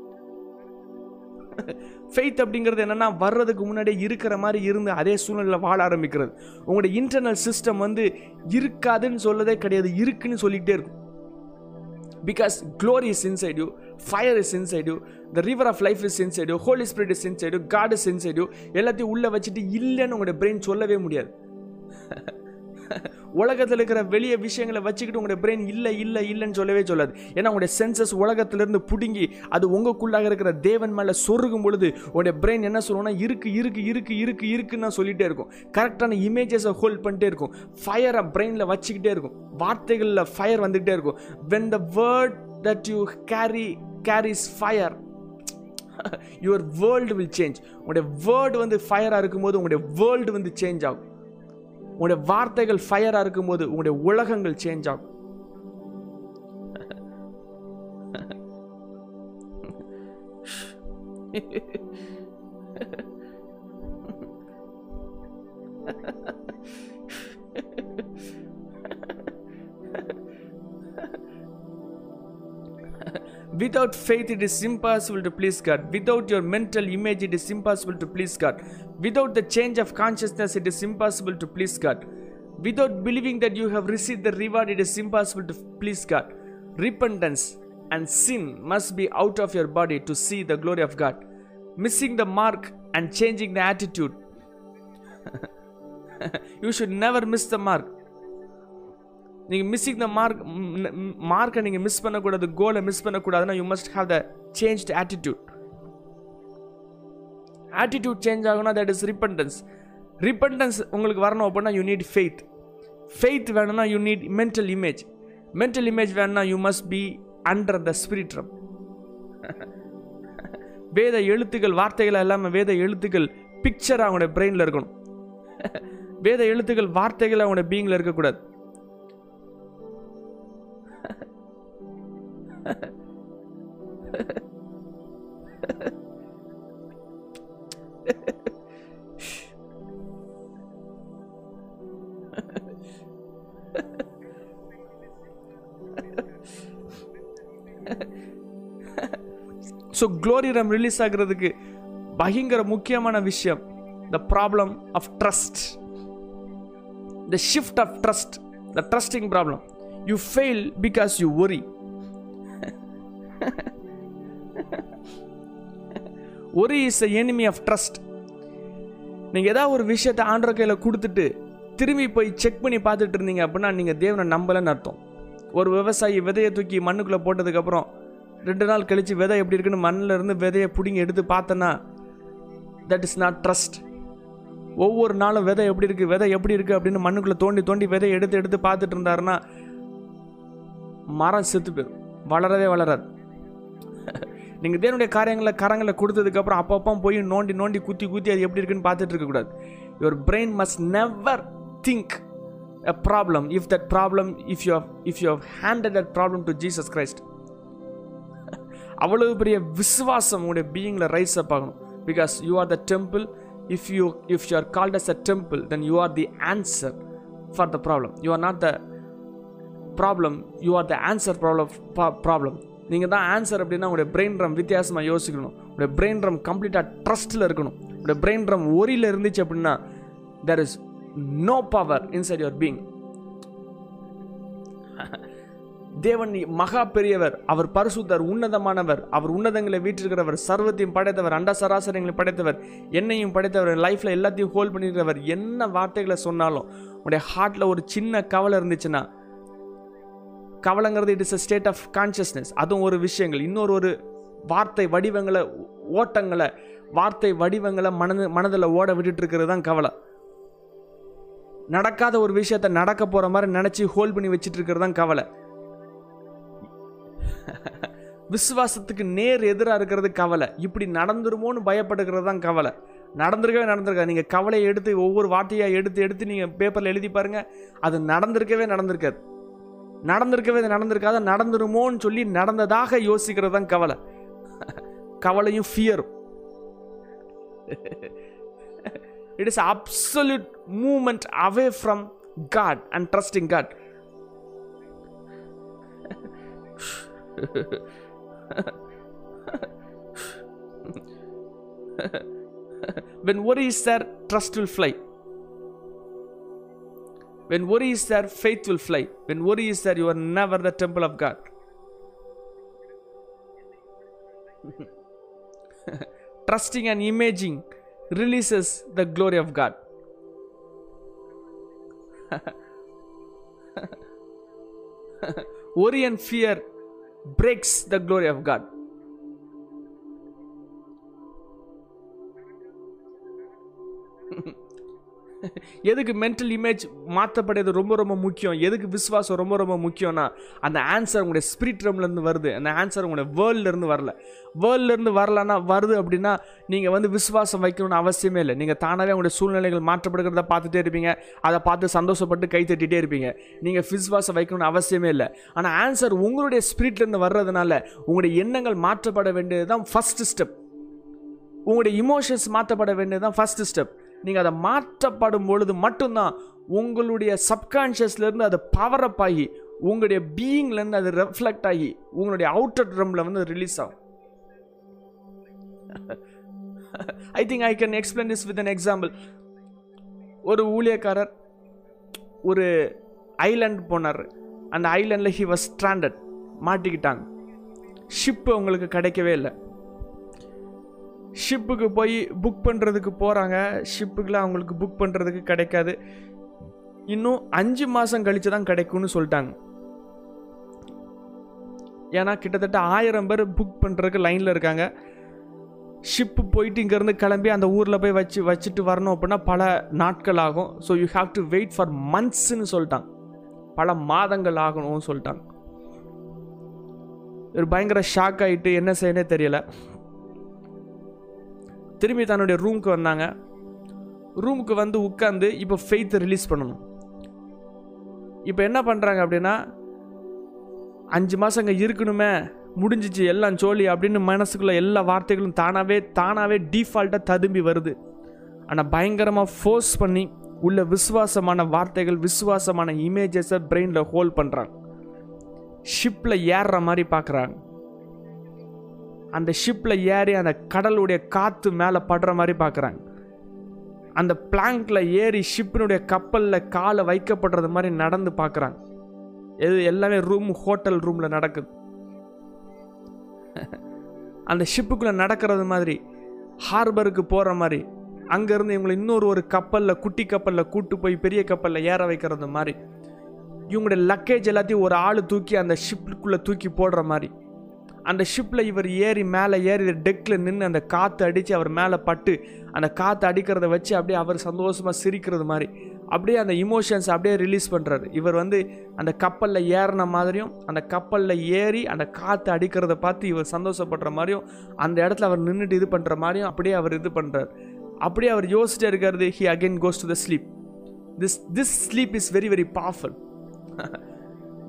faith அப்படிங்கிறது என்னென்னா வர்றதுக்கு முன்னாடியே இருக்கிற மாதிரி இருந்து அதே சூழ்நிலையில் வாழ ஆரம்பிக்கிறது. உங்களுடைய இன்டர்னல் சிஸ்டம் வந்து இருக்காதுன்னு சொல்லதே கிடையாது இருக்குன்னு சொல்லிக்கிட்டே இருக்கும். Because glory is inside you fire is inside you the river of life is inside you holy spirit is inside you God is inside you எல்லாத்தையும் உள்ளே வச்சுட்டு இல்லைன்னு உங்களுடைய பிரெயின் சொல்லவே முடியாது. உலகத்தில் இருக்கிற வெளிய விஷயங்களை வச்சுக்கிட்டு உங்களுடைய பிரெயின் இல்லை இல்லை இல்லைன்னு சொல்லவே சொல்லாது. ஏன்னா உங்களுடைய சென்சஸ் உலகத்திலிருந்து பிடுங்கி அது உங்களுக்குள்ளாக இருக்கிற தேவன் மேலே சொருகும் பொழுது உங்களுடைய பிரெயின் என்ன சொல்லுவோம்னா இருக்கு இருக்கு இருக்கு இருக்கு இருக்குன்னு சொல்லிகிட்டே இருக்கும். கரெக்டான இமேஜஸை ஹோல்ட் பண்ணிட்டே இருக்கும். ஃபயரை பிரெயினில் வச்சுக்கிட்டே இருக்கும். வார்த்தைகளில் ஃபயர் வந்துக்கிட்டே இருக்கும். When the word that you carry carries fire your world will change உங்களுடைய வேர்டு வந்து ஃபயராக இருக்கும்போது உங்களுடைய வேர்ல்டு வந்து சேஞ்ச் ஆகும். உங்களுடைய வார்த்தைகள் ஃபயராக இருக்கும்போது உங்களுடைய உலகங்கள் சேஞ்ச் ஆகும். Without faith, it is impossible to please God. Without your mental image, it is impossible to please God. Without the change of consciousness, it is impossible to please God. Without believing that you have received the reward, it is impossible to please God. Repentance and sin must be out of your body to see the glory of God. Missing the mark and changing the attitude. you should never miss the mark. நீங்கள் missing the mark மார்க்கை நீங்கள் miss பண்ணக்கூடாது கோலை miss பண்ணக்கூடாதுன்னா you must have the change attitude attitude change ஆகணும்னா that is repentance repentance உங்களுக்கு வரணும் அப்படின்னா you need faith faith வேணும்னா you need mental image mental image வேணும்னா you must be under the spirit realm வேத எழுத்துக்கள் வார்த்தைகள் எல்லாமே வேத எழுத்துக்கள் பிக்சர் அவங்களோட பிரெயினில் இருக்கணும். வேத எழுத்துக்கள் வார்த்தைகள் அவங்களோட பீயிங்கில் இருக்கக்கூடாது. ஸோ க்ளோரி ரம் ரிலீஸ் ஆகிறதுக்கு பயங்கர முக்கியமான விஷயம் the problem of trust the shift of trust the trusting problem you fail because you worry worry is a enemy of trust நீங்கள் ஏதாவது ஒரு விஷயத்தை ஆண்டர கையில் கொடுத்துட்டு திரும்பி போய் செக் பண்ணி பார்த்துட்டு இருந்தீங்க அப்படின்னா நீங்கள் தேவனை நம்பலைன்னு அர்த்தம். ஒரு விவசாயி விதையை தூக்கி மண்ணுக்குள்ளே போட்டதுக்கப்புறம் ரெண்டு நாள் கழித்து விதை எப்படி இருக்குன்னு மண்ணில் இருந்து விதையை பிடிங்கி எடுத்து பார்த்தேன்னா தட் இஸ் நாட் ட்ரஸ்ட் ஒவ்வொரு நாளும் விதை எப்படி இருக்குது விதை எப்படி இருக்குது அப்படின்னு மண்ணுக்குள்ளே தோண்டி தோண்டி விதையை எடுத்து எடுத்து பார்த்துட்டு இருந்தாருன்னா மரம் செத்து போயிடும். வளரவே வளராது. நீங்கள் தேவனுடைய காரியங்களை கரங்களை கொடுத்ததுக்கப்புறம் அப்பப்போ போய் நோண்டி நோண்டி குத்தி குத்தி அது எப்படி இருக்குன்னு பார்த்துட்டு இருக்கக்கூடாது your brain must never think a problem if that problem if you if you handed that problem to Jesus Christ அவ்வளவு பெரிய விசுவாசம் உங்களுடைய பீயிங்கில் ரைஸ் அப் ஆகணும். Because you are the temple if you if you are called as a temple then you are the answer for the problem you are not the problem you are the answer problem problem நீங்கள் தான் answer அப்படின்னா உங்களுடைய brain ரம் வித்தியாசமாக யோசிக்கணும். உங்களுடைய brain ரம் கம்ப்ளீட்டாக ட்ரஸ்ட்டில் இருக்கணும். உங்களுடைய பிரெயின் ரம் ஒரியில் இருந்துச்சு அப்படின்னா there is no power inside your being தேவன் மகா பெரியவர் அவர் பரிசுத்தர் உன்னதமானவர் அவர் உன்னதங்களை வீட்டிருக்கிறவர் சர்வத்தையும் படைத்தவர் அண்ட சராசரங்களையும் படைத்தவர் என்னையும் படைத்தவர் லைஃப்பில் எல்லாத்தையும் ஹோல்ட் பண்ணியிருக்கிறவர் என்ன வார்த்தைகளை சொன்னாலும் உடைய ஹார்ட்டில் ஒரு சின்ன கவலை இருந்துச்சுன்னா கவலைங்கிறது it is a state of consciousness அதுவும் ஒரு விஷயங்கள். இன்னொரு ஒரு வார்த்தை வடிவங்களை ஓட்டங்களை வார்த்தை வடிவங்களை மனது மனதில் ஓட விட்டுட்டு இருக்கிறது தான் கவலை. நடக்காத ஒரு விஷயத்த நடக்க போகிற மாதிரி நினச்சி ஹோல்ட் பண்ணி வச்சுட்டு இருக்கிறது தான் கவலை. விசுவாசத்துக்கு நேர் எதிராக இருக்கிறது கவலை. இப்படி நடந்துருமோன்னு பயப்படுகிறது தான் கவலை. நடந்திருக்கவே நடந்திருக்காது. நீங்கள் கவலையை எடுத்து ஒவ்வொரு வார்த்தையாக எடுத்து எடுத்து நீங்கள் பேப்பரில் எழுதி பாருங்கள் அது நடந்திருக்கவே நடந்திருக்காது. நடந்திருக்கவே நடந்திருக்காத நடந்துருமோன்னு சொல்லி நடந்ததாக யோசிக்கிறது தான் கவலை. கவலையும் ஃபியரும் it is absolute moment away from God and trusting God when worry is there, trust will fly. When worry is there, faith will fly. When worry is there, you are never the temple of God. Trusting and imaging releases the glory of God. worry and fear breaks the glory of God. எதுக்கு mental image மாற்றப்படுறது ரொம்ப ரொம்ப முக்கியம்? எதுக்கு விசுவாசம் ரொம்ப ரொம்ப முக்கியம்னா அந்த answer உங்களுடைய ஸ்பிரிட் ரம்லேருந்து வருது. அந்த ஆன்சர் உங்களுடைய வேர்ல்ட்லேருந்து வரல. வேர்ல்ட்லேருந்து வரலன்னா வருது அப்படின்னா நீங்கள் வந்து விசுவாசம் வைக்கணும்னு அவசியமே இல்லை. நீங்கள் தானாகவே உங்களுடைய சூழ்நிலைகள் மாற்றப்படுகிறத பார்த்துட்டே இருப்பீங்க. அதை பார்த்து சந்தோஷப்பட்டு கை தட்டிகிட்டே இருப்பீங்க. நீங்கள் விசுவாசம் வைக்கணும்னு அவசியமே இல்லை. ஆனால் ஆன்சர் உங்களுடைய ஸ்பிரிட்லேருந்து வர்றதுனால உங்களுடைய எண்ணங்கள் மாற்றப்பட வேண்டியது தான் ஃபஸ்ட்டு ஸ்டெப் உங்களுடைய இமோஷன்ஸ் மாற்றப்பட வேண்டியது தான் ஃபஸ்ட்டு ஸ்டெப் நீங்கள் அதை மாற்றப்படும் பொழுது மட்டும்தான் உங்களுடைய சப்கான்ஷியஸ்லேருந்து அது பவர் அப் ஆகி உங்களுடைய பீயிங்லேருந்து அது ரெஃப்ளெக்ட் ஆகி உங்களுடைய அவுட்டர் ட்ரம்ல வந்து ரிலீஸ் ஆகும். I think I can explain this with an example ஒரு ஊழியக்காரர் ஒரு ஐலாண்ட் போனார். அந்த ஐலாண்டில் ஹி வாஸ் ஸ்ட்ராண்டட் மாட்டிக்கிட்டாங்க. ஷிப்பு அவங்களுக்கு கிடைக்கவே இல்லை. ஷிப்புக்கு போய் புக் பண்ணுறதுக்கு போகிறாங்க ஷிப்புக்குலாம் அவங்களுக்கு புக் பண்ணுறதுக்கு கிடைக்காது. இன்னும் அஞ்சு மாதம் கழித்து தான் கிடைக்கும்னு சொல்லிட்டாங்க. ஏன்னா கிட்டத்தட்ட ஆயிரம் பேர் புக் பண்ணுறதுக்கு லைனில் இருக்காங்க. ஷிப்பு போயிட்டு இங்கேருந்து கிளம்பி அந்த ஊரில் போய் வச்சு வச்சுட்டு வரணும் அப்படின்னா பல நாட்கள் ஆகும். So you have to wait for மந்த்ஸ்ன்னு சொல்லிட்டாங்க. பல மாதங்கள் ஆகணும்னு சொல்லிட்டாங்க. ஒரு பயங்கர ஷாக் ஆகிட்டு என்ன செய்யனே தெரியலை. திரும்பி தன்னுடைய ரூமுக்கு வந்தாங்க. ரூமுக்கு வந்து உட்காந்து இப்போ ஃபெய்த்தை ரிலீஸ் பண்ணணும். இப்போ என்ன பண்ணுறாங்க அப்படின்னா அஞ்சு மாதம் அங்கே இருக்கணுமே முடிஞ்சிச்சு எல்லாம் சோழி அப்படின்னு மனசுக்குள்ள எல்லா வார்த்தைகளும் தானாகவே தானாகவே டீஃபால்ட்டாக ததும்பி வருது. ஆனால் பயங்கரமாக ஃபோர்ஸ் பண்ணி உள்ள விசுவாசமான வார்த்தைகள் விசுவாசமான இமேஜஸை பிரெயினில் ஹோல்ட் பண்ணுறாங்க ஷிப்பில் ஏறுற மாதிரி பார்க்குறாங்க அந்த ஷிப்பில் ஏறி அந்த கடலுடைய காற்று மேலே படுற மாதிரி பார்க்குறாங்க அந்த பிளாங்கில் ஏறி ஷிப்பினுடைய கப்பலில் காலை வைக்கப்படுறது மாதிரி நடந்து பார்க்குறாங்க எது எல்லாமே ரூம் ஹோட்டல் ரூமில் நடக்குது. அந்த ஷிப்புக்குள்ளே நடக்கிறது மாதிரி ஹார்பருக்கு போகிற மாதிரி அங்கேருந்து இவங்களை இன்னொரு ஒரு கப்பலில் குட்டி கப்பலில் கூட்டு போய் பெரிய கப்பலில் ஏற வைக்கிறது மாதிரி இவங்களுடைய லக்கேஜ் எல்லாத்தையும் ஒரு ஆள் தூக்கி அந்த ஷிப்புக்குள்ளே தூக்கி போடுற மாதிரி அந்த ஷிப்பில் இவர் ஏறி மேலே ஏறி டெக்கில் நின்று அந்த காற்று அடித்து அவர் மேலே பட்டு அந்த காற்று அடிக்கிறத வச்சு அப்படியே அவர் சந்தோஷமாக சிரிக்கிறது மாதிரி. அப்படியே அந்த இமோஷன்ஸ் அப்படியே ரிலீஸ் பண்ணுறாரு இவர் வந்து அந்த கப்பலில் ஏறின மாதிரியும் அந்த கப்பலில் ஏறி அந்த காற்று அடிக்கிறத பார்த்து இவர் சந்தோஷப்படுற மாதிரியும் அந்த இடத்துல அவர் நின்றுட்டு இது பண்ணுற மாதிரியும் அப்படியே அவர் இது பண்ணுறார் அப்படியே அவர் யோசிச்சுட்டே இருக்கிறது he again goes to the sleep this this sleep is very very powerful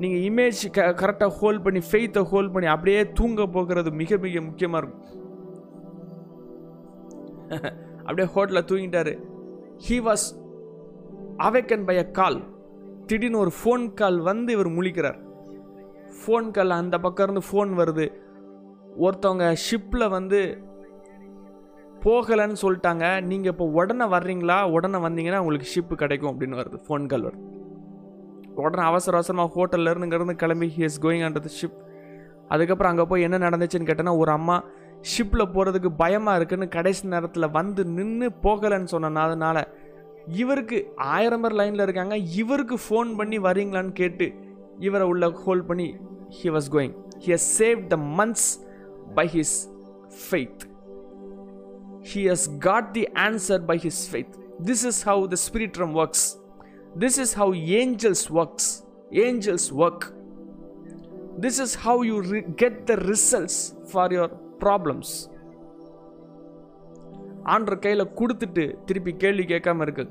நீங்கள் இமேஜ் க கரெக்டாக ஹோல்ட் பண்ணி ஃபெய்த்தை ஹோல்ட் பண்ணி அப்படியே தூங்க போகிறது மிக மிக முக்கியமாக இருக்கும். அப்படியே ஹோட்டலில் தூங்கிட்டாரு. He was awaken by a call திடீர்னு ஒரு ஃபோன் கால் வந்து இவர் முழிக்கிறார். ஃபோன் கால் அந்த பக்கம் இருந்து ஃபோன் வருது. ஒருத்தவங்க ஷிப்பில் வந்து போகலைன்னு சொல்லிட்டாங்க. நீங்கள் இப்போ உடனே வர்றீங்களா? உடனே வந்தீங்கன்னா உங்களுக்கு ஷிப்பு கிடைக்கும் அப்படின்னு வருது ஃபோன் கால் வருது. உடனே அவசர அவசரமாக ஹோட்டலில் இருந்து இங்கேருந்து கிளம்பி he is going under the ship அதுக்கப்புறம் அங்கே போய் என்ன நடந்துச்சுன்னு கேட்டேன்னா ஒரு அம்மா ஷிப்பில் போகிறதுக்கு பயமாக இருக்குன்னு கடைசி நேரத்தில் வந்து நின்று போகலைன்னு சொன்னனால இவருக்கு ஆயிரம் பேர் லைனில் இருக்காங்க. இவருக்கு ஃபோன் பண்ணி வரீங்களான்னு கேட்டு இவரை உள்ள ஹோல்ட் பண்ணி he was going he has save the months by his faith he has got the answer by his faith this is how the spirit realm works this is how angels works angels work this is how you get the results for your problems ஆண்டர் கையில் கொடுத்துட்டு திருப்பி கேள்வி கேட்காம இருக்கு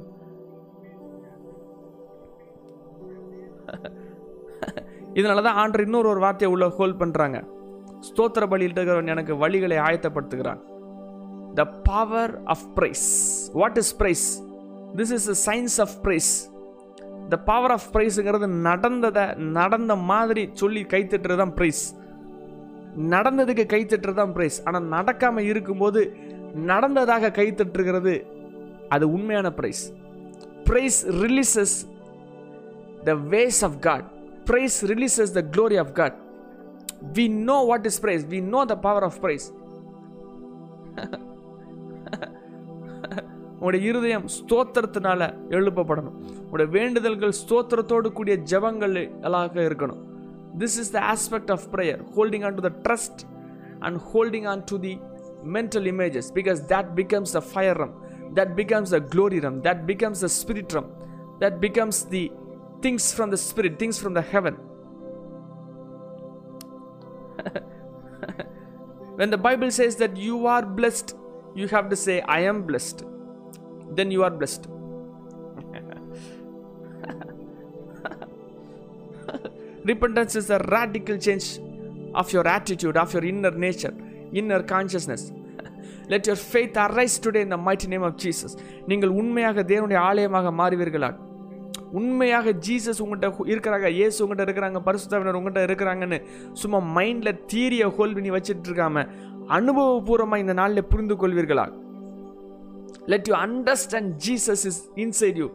இதனால தான் ஆண்டர் இன்னொரு ஒரு வார்த்தையை உள்ள ஹோல்ட் பண்ணுறாங்க ஸ்தோத்திர பலியில் எனக்கு வழிகளை ஆயத்தப்படுத்துகிறான் the power of praise what is praise this is a science of praise the power of ப்ரைஸுங்கிறது நடந்ததை நடந்த மாதிரி சொல்லி கைத்தட்டுறது தான் ப்ரைஸ் நடந்ததுக்கு கைத்தட்டுறது தான் ப்ரைஸ் ஆனால் நடக்காமல் இருக்கும்போது நடந்ததாக கைத்தட்டுகிறது அது உண்மையான praise praise releases the ways of God praise releases the glory of God we know what is praise we know the power of praise உங்களுடைய இருதயம் ஸ்தோத்திரத்தினால எழுப்பப்படணும் உங்களுடைய வேண்டுதல்கள் ஸ்தோத்திரத்தோடு கூடிய ஜபங்கள் எல்லாம் இருக்கணும் this is the aspect of prayer holding on to the trust and holding on to the mental images because that becomes the fire realm that becomes the glory realm that becomes the spirit realm that becomes the things from the spirit things from the heaven when the bible says that you are blessed you have to say i am blessed then you are blessed repentance is a radical change of your attitude of your inner nature inner consciousness let your faith arise today இந்த the name of of நீங்கள் உண்மையாக தேவனுடைய ஆலயமாக மாறுவீர்களாக உண்மையாக Jesus உங்கள்கிட்ட இருக்கிறாங்க இயேசு உங்கள்கிட்ட இருக்கிறாங்க பரிசுத்தவினர் உங்கள்கிட்ட இருக்கிறாங்கன்னு சும்மா மைண்டில் தீரிய ஹோல் பண்ணி வச்சுட்டு இருக்காம அனுபவபூர்வமாக இந்த நாளில் புரிந்து கொள்வீர்களா let you understand Jesus is inside you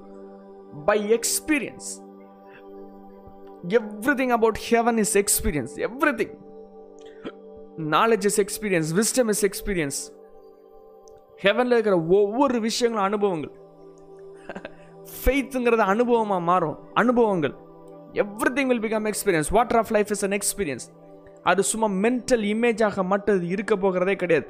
by experience everything about heaven is experience everything knowledge is experience wisdom is experience ஹெவனில் இருக்கிற ஒவ்வொரு விஷயங்களும் அனுபவங்கள். ஃபெய்த்துங்கிறது அனுபவமாக மாறும். அனுபவங்கள். Everything will become experience water of life is an experience அது சும்மா mental இமேஜாக மட்டும் இருக்க போகிறதே கிடையாது.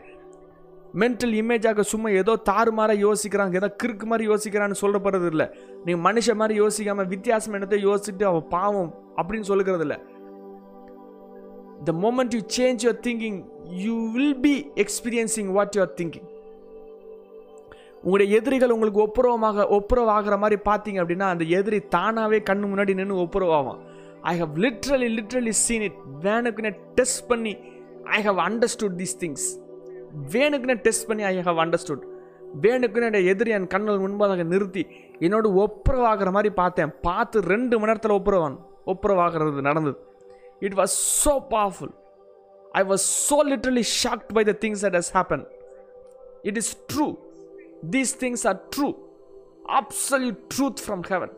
மென்டல் இமேஜாக சும்மா ஏதோ தாறுமாற யோசிக்கிறாங்க ஏதோ கிறுக்கு மாதிரி யோசிக்கிறான்னு சொல்லப்படுறது இல்லை. நீங்கள் மனுஷன் மாதிரி யோசிக்காமல் வித்தியாசம் என்னத்தை யோசிச்சுட்டு அவள் பாவம் அப்படின்னு சொல்லுகிறது இல்லை. The moment you change your thinking you will be experiencing what your thinking உங்களுடைய எதிரிகள் உங்களுக்கு ஒப்புரவமாக ஒப்புரவாகிற மாதிரி பார்த்தீங்க அப்படின்னா அந்த எதிரி தானாகவே கண்ணு முன்னாடி நின்று ஒப்புரவாகும் I have literally literally seen it வேனுக்குன்னு test பண்ணி I have understood these things வேணுக்குன்னு test பண்ணி ஐ ஹவ் அண்டர்ஸ்டுட் வேணுக்குன்னு என் எதிரி என் கண்ணல் முன்பாக நிறுத்தி என்னோட ஒப்புரவாகிற மாதிரி பார்த்தேன். பார்த்து ரெண்டு மணி நேரத்தில் ஒப்புரவான். ஒப்புரவாகிறது நடந்தது. It was so powerful I was so literally shocked by the things that has happen it is true these things are true absolute truth from heaven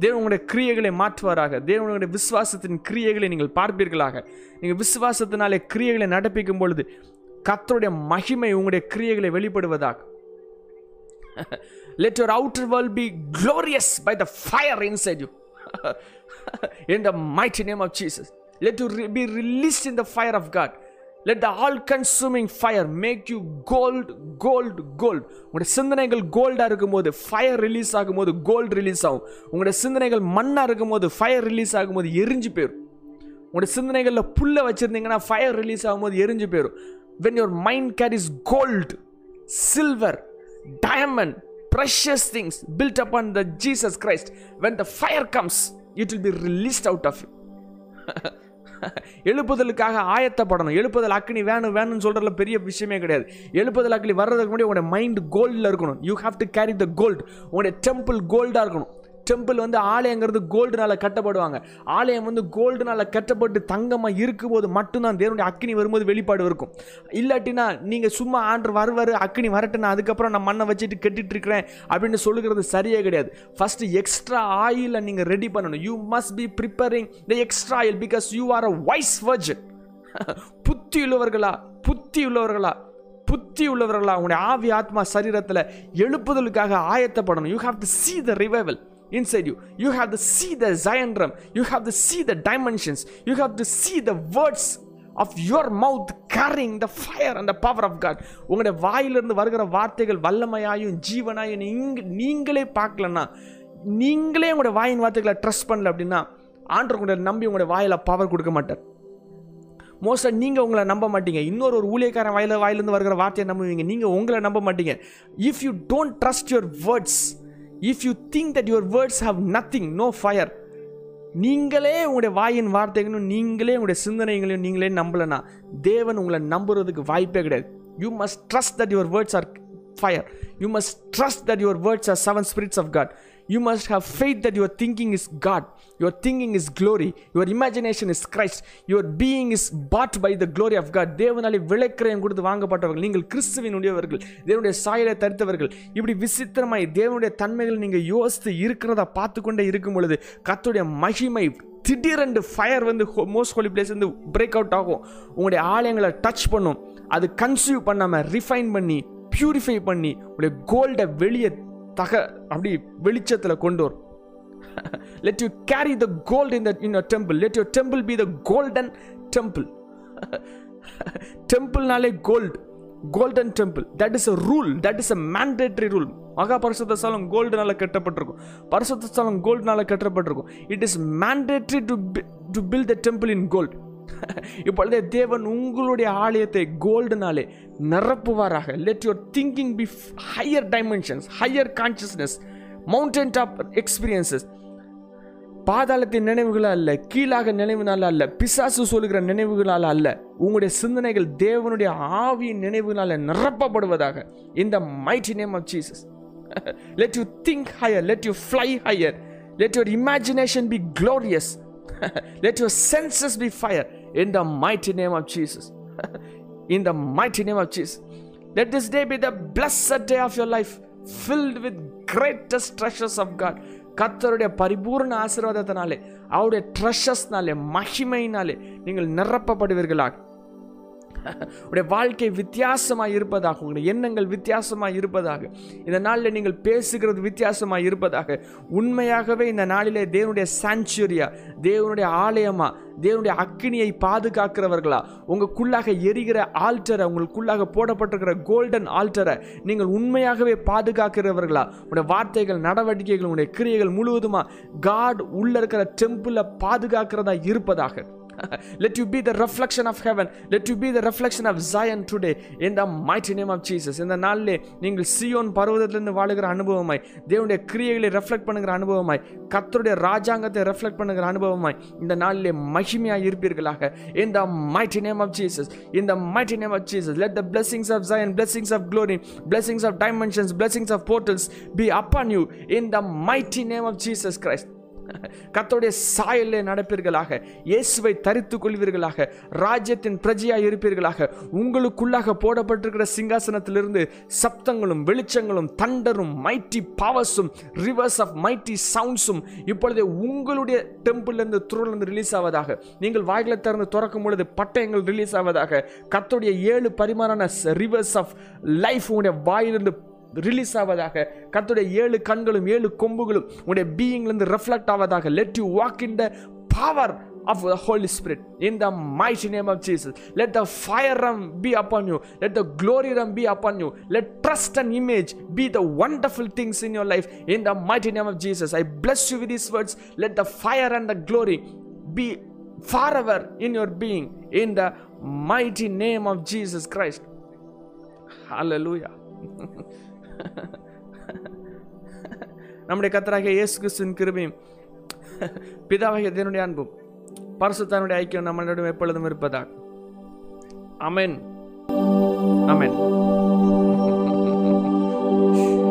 தேவன் உங்களுடைய கிரியைகளை மாற்றுவாராக. தேவன் உங்களுடைய விசுவாசத்தின் கிரியைகளை நீங்கள் பார்ப்பீர்களாக. நீங்கள் விசுவாசத்தினாலே கிரியைகளை நடப்பிக்கும் பொழுது கத்தருடைய மகிமை உங்களுடைய கிரியைகளை வெளிப்படுவதாக. Let your outer world be glorious by the fire inside you in the mighty name of Jesus let you be be in the fire of God let the all consuming fire make you gold gold gold உங்களுடைய சிந்தனைகள் கோல்டாக இருக்கும்போது fire release ஆகும்போது gold release ஆகும். உங்களுடைய சிந்தனைகள் மண்ணாக இருக்கும்போது ஃபயர் ரிலீஸ் ஆகும்போது எரிஞ்சு போயிடும் உங்களுடைய சிந்தனைகளில் புல்லை வச்சுருந்தீங்கன்னா ஃபயர் ரிலீஸ் ஆகும்போது எரிஞ்சு போயிடும் when your mind carries gold silver diamond, things build up on the Jesus Christ when the fire comes it will be released out of you எழுப்புதலுக்காக ஆயத்தப்படணும். எழுப்புதல் அக்னி வேணும் வேணும்னு சொல்கிறதுல பெரிய விஷயமே கிடையாது. எழுப்புதல் அக்னி வர்றதுக்கு முன்னாடி உங்களுடைய மைண்ட் கோல்டில் இருக்கணும். You have to carry the gold உங்களுடைய டெம்பிள் கோல்டாக இருக்கணும். டெம்பிள் வந்து ஆலயங்கிறது கோல்டுனால கட்டப்படுவாங்க. ஆலயம் வந்து கோல்டுனால கட்டப்பட்டு தங்கமாக இருக்கும்போது மட்டும்தான் தேவனுடைய அக்னி வரும்போது வெளிப்பாடு இருக்கும். இல்லாட்டினா நீங்கள் சும்மா ஆண்டு வருவார் அக்னி வரட்டுனா அதுக்கப்புறம் நான் மண்ணை வச்சுட்டு கட்டிட்டு இருக்கிறேன் அப்படின்னு சொல்லுகிறது சரியே கிடையாது. ஃபஸ்ட்டு எக்ஸ்ட்ரா ஆயிலை நீங்கள் ரெடி பண்ணணும். You must be preparing the extra oil because you are a wise virgin புத்தி உள்ளவர்களா? புத்தி உள்ளவர்களா? புத்தி உள்ளவர்களா? உங்களுடைய ஆவி ஆத்மா சரீரத்தில் எழுப்புதலுக்காக ஆயத்தப்படணும். You have to see the revival inside you. You have to see the zion you you have to see the dimensions. You have to see the words of your mouth carrying the fire and power of God உங்களுடைய வாயிலிருந்து வருகிற வார்த்தைகள் வல்லமையாயும் ஜீவனாயும் நீங்க நீங்களே பார்க்கலன்னா நீங்களே உங்களுடைய வாயின் வார்த்தைகளை ட்ரஸ்ட் பண்ணல அப்படின்னா ஆண்டவர் உங்களை நம்பி உங்களுடைய வாயில் பவர் கொடுக்க மாட்டார். மோஸ்ட்டாக நீங்கள் உங்களை நம்ப மாட்டீங்க. இன்னொரு ஒரு ஊழியக்காரன் வாயில வாயிலிருந்து வருகிற வார்த்தையை நம்புவீங்க. நீங்கள் உங்களை நம்ப மாட்டீங்க. If you don't trust your words if you think that your words have nothing no fire நீங்களே உங்களுடைய வாயின் வார்த்தைகளும் நீங்களே உங்களுடைய சிந்தனைகளையும் நீங்களே நம்பலைனா தேவன் உங்களை நம்புறதுக்கு வாய்ப்பே கிடையாது. You must trust that your words are fire you must trust that your words are seven spirits of God You must have faith that your thinking is God. Your thinking is glory. Your imagination is Christ. Your being is bought by the glory of God. தேவனாலே விளைக்கிரயம் கொடுத்து வாங்கப்பட்டவர்கள் நீங்கள் கிறிஸ்துவினுடையவர்கள் தேவனுடைய சாயலை தரித்தவர்கள் இப்படி விசித்திரமாய் தேவனுடைய தன்மைகள் நீங்கள் யோசித்து இருக்கிறதா பார்த்து கொண்டே இருக்கும் பொழுது கத்துடைய மகிமை திடீரென்று ஃபயர் வந்து மோஸ்ட் ஹோலி பிளேஸ் வந்து பிரேக் அவுட் ஆகும் உங்களுடைய ஆலயங்களை டச் பண்ணும் அது கன்சியூவ் பண்ணாமல் ரிஃபைன் பண்ணி பியூரிஃபை பண்ணி உங்களுடைய கோல்டை வெளியே தக அப்படி வெளிச்சத்தில் கொண்டு வரும். Let you carry the gold in the in temple let your temple be the golden temple டெம்பிள்னாலே gold golden temple that is a rule that is a mandatory rule மகா பரிசுத்த ஸ்தலம் கோல்டுனால கட்டப்பட்டிருக்கும். பரிசுத்த ஸ்தலம் கோல்டுனால கட்டப்பட்டிருக்கும். It is mandatory to to build the temple in gold இப்பொழுதே தேவன் உங்களுடைய ஆலயத்தை கோல்டுனாலே நிரப்புவாராக. Let your thinking be higher dimensions higher consciousness mountain top experiences பாதாளத்தின் நினைவுகளால் அல்ல கீழாக நினைவுனால அல்ல பிசாசு சொல்லுகிற நினைவுகளால் அல்ல. உங்களுடைய சிந்தனைகள் தேவனுடைய ஆவியின் நினைவுகளால் நிரப்பப்படுவதாக. இந்த mighty name of Jesus let you think higher let you fly higher let your imagination be glorious let your senses be fire in the mighty name of jesus in the mighty name of jesus let this day be the blessed day of your life filled with greatest treasures of god கர்த்தருடைய பரிபூர்ண ஆசீர்வாதத்தினாலே அவருடைய ட்ரெஷஸ்னாலே மகிமையினாலே நீங்கள் நிரப்பப்படுவீர்களாக உடைய வாழ்க்கை வித்தியாசமாக இருப்பதாக உங்களுடைய எண்ணங்கள் வித்தியாசமாக இருப்பதாக இந்த நாளில் நீங்கள் பேசுகிறது வித்தியாசமாக இருப்பதாக உண்மையாகவே இந்த நாளிலே தேவனுடைய சான்ச்சுரியா தேவனுடைய ஆலயமா தேவனுடைய அக்கினியை பாதுகாக்கிறவர்களா உங்களுக்குள்ளாக எரிகிற ஆல்டரை உங்களுக்குள்ளாக போடப்பட்டிருக்கிற கோல்டன் ஆல்டரை நீங்கள் உண்மையாகவே பாதுகாக்கிறவர்களா உடைய வார்த்தைகள் நடவடிக்கைகள் உங்களுடைய கிரியைகள் முழுவதுமா காட் உள்ள இருக்கிற டெம்பிளை பாதுகாக்கிறதா இருப்பதாக. Let you be the reflection of heaven Let you be the reflection of Zion today In the mighty name of Jesus. இந்த நாளிலே நீங்கள் சியோன் பருவதத்திலிருந்து வாழுகிற அனுபவமாய் தேவனுடைய கிரியைகளை ரெஃப்ளெக்ட் பண்ணுகிற அனுபவமாய் கத்தருடைய ராஜாங்கத்தை ரெஃப்ளெக்ட் பண்ணுகிற அனுபவமாய் இந்த நாளிலே மகிமையாக இருப்பீர்களாக in the mighty name of Jesus in the mighty name of Jesus let the blessings of Zion blessings of glory blessings of dimensions blessings of portals be upon you in the mighty name of Jesus Christ கத்தோடைய சாயலே நடப்பீர்களாக இயேசுவை தரித்துக் கொள்வீர்களாக ராஜ்யத்தின் பிரஜையாக இருப்பீர்களாக உங்களுக்குள்ளாக போடப்பட்டிருக்கிற சிங்காசனத்திலிருந்து சப்தங்களும் வெளிச்சங்களும் தண்டரும் மைட்டி பவர்ஸும் ரிவர்ஸ் ஆஃப் மைட்டி சவுண்ட்ஸும் இப்பொழுது உங்களுடைய டெம்பிள்லேருந்து துருளிலிருந்து ரிலீஸ் ஆவதாக நீங்கள் வாய்களை திறந்து திறக்கும் பொழுது பட்டயங்கள் ரிலீஸ் ஆவதாக கத்தோடைய ஏழு பரிமாறான ரிவர்ஸ் ஆஃப் லைஃப் உங்களுடைய வாயிலிருந்து ரிலீஸ் ஆவதாக கர்த்தருடைய ஏழு கண்களும் ஏழு கொம்புகளும் உங்களுடைய பீயிங்லேருந்து reflect ஆவதாக let you walk in the power of the Holy Spirit in the mighty name of Jesus. Let the fire realm be upon you. Let the glory realm be upon you. Let trust and image be the wonderful things in your life in the mighty name of Jesus. I bless you with these words. Let the fire and the glory be forever in your being in the mighty name of Jesus Christ. Hallelujah. நம்முடைய கத்தராகிய இயேசு கிறிஸ்துவின் கிருபையும் பிதாவாகிய தேவனுடைய அன்பும் பரசுத்தானுடைய ஐக்கியம் நம்மளிடம் எப்பொழுதும் இருப்பதாக. அமேன் அமேன்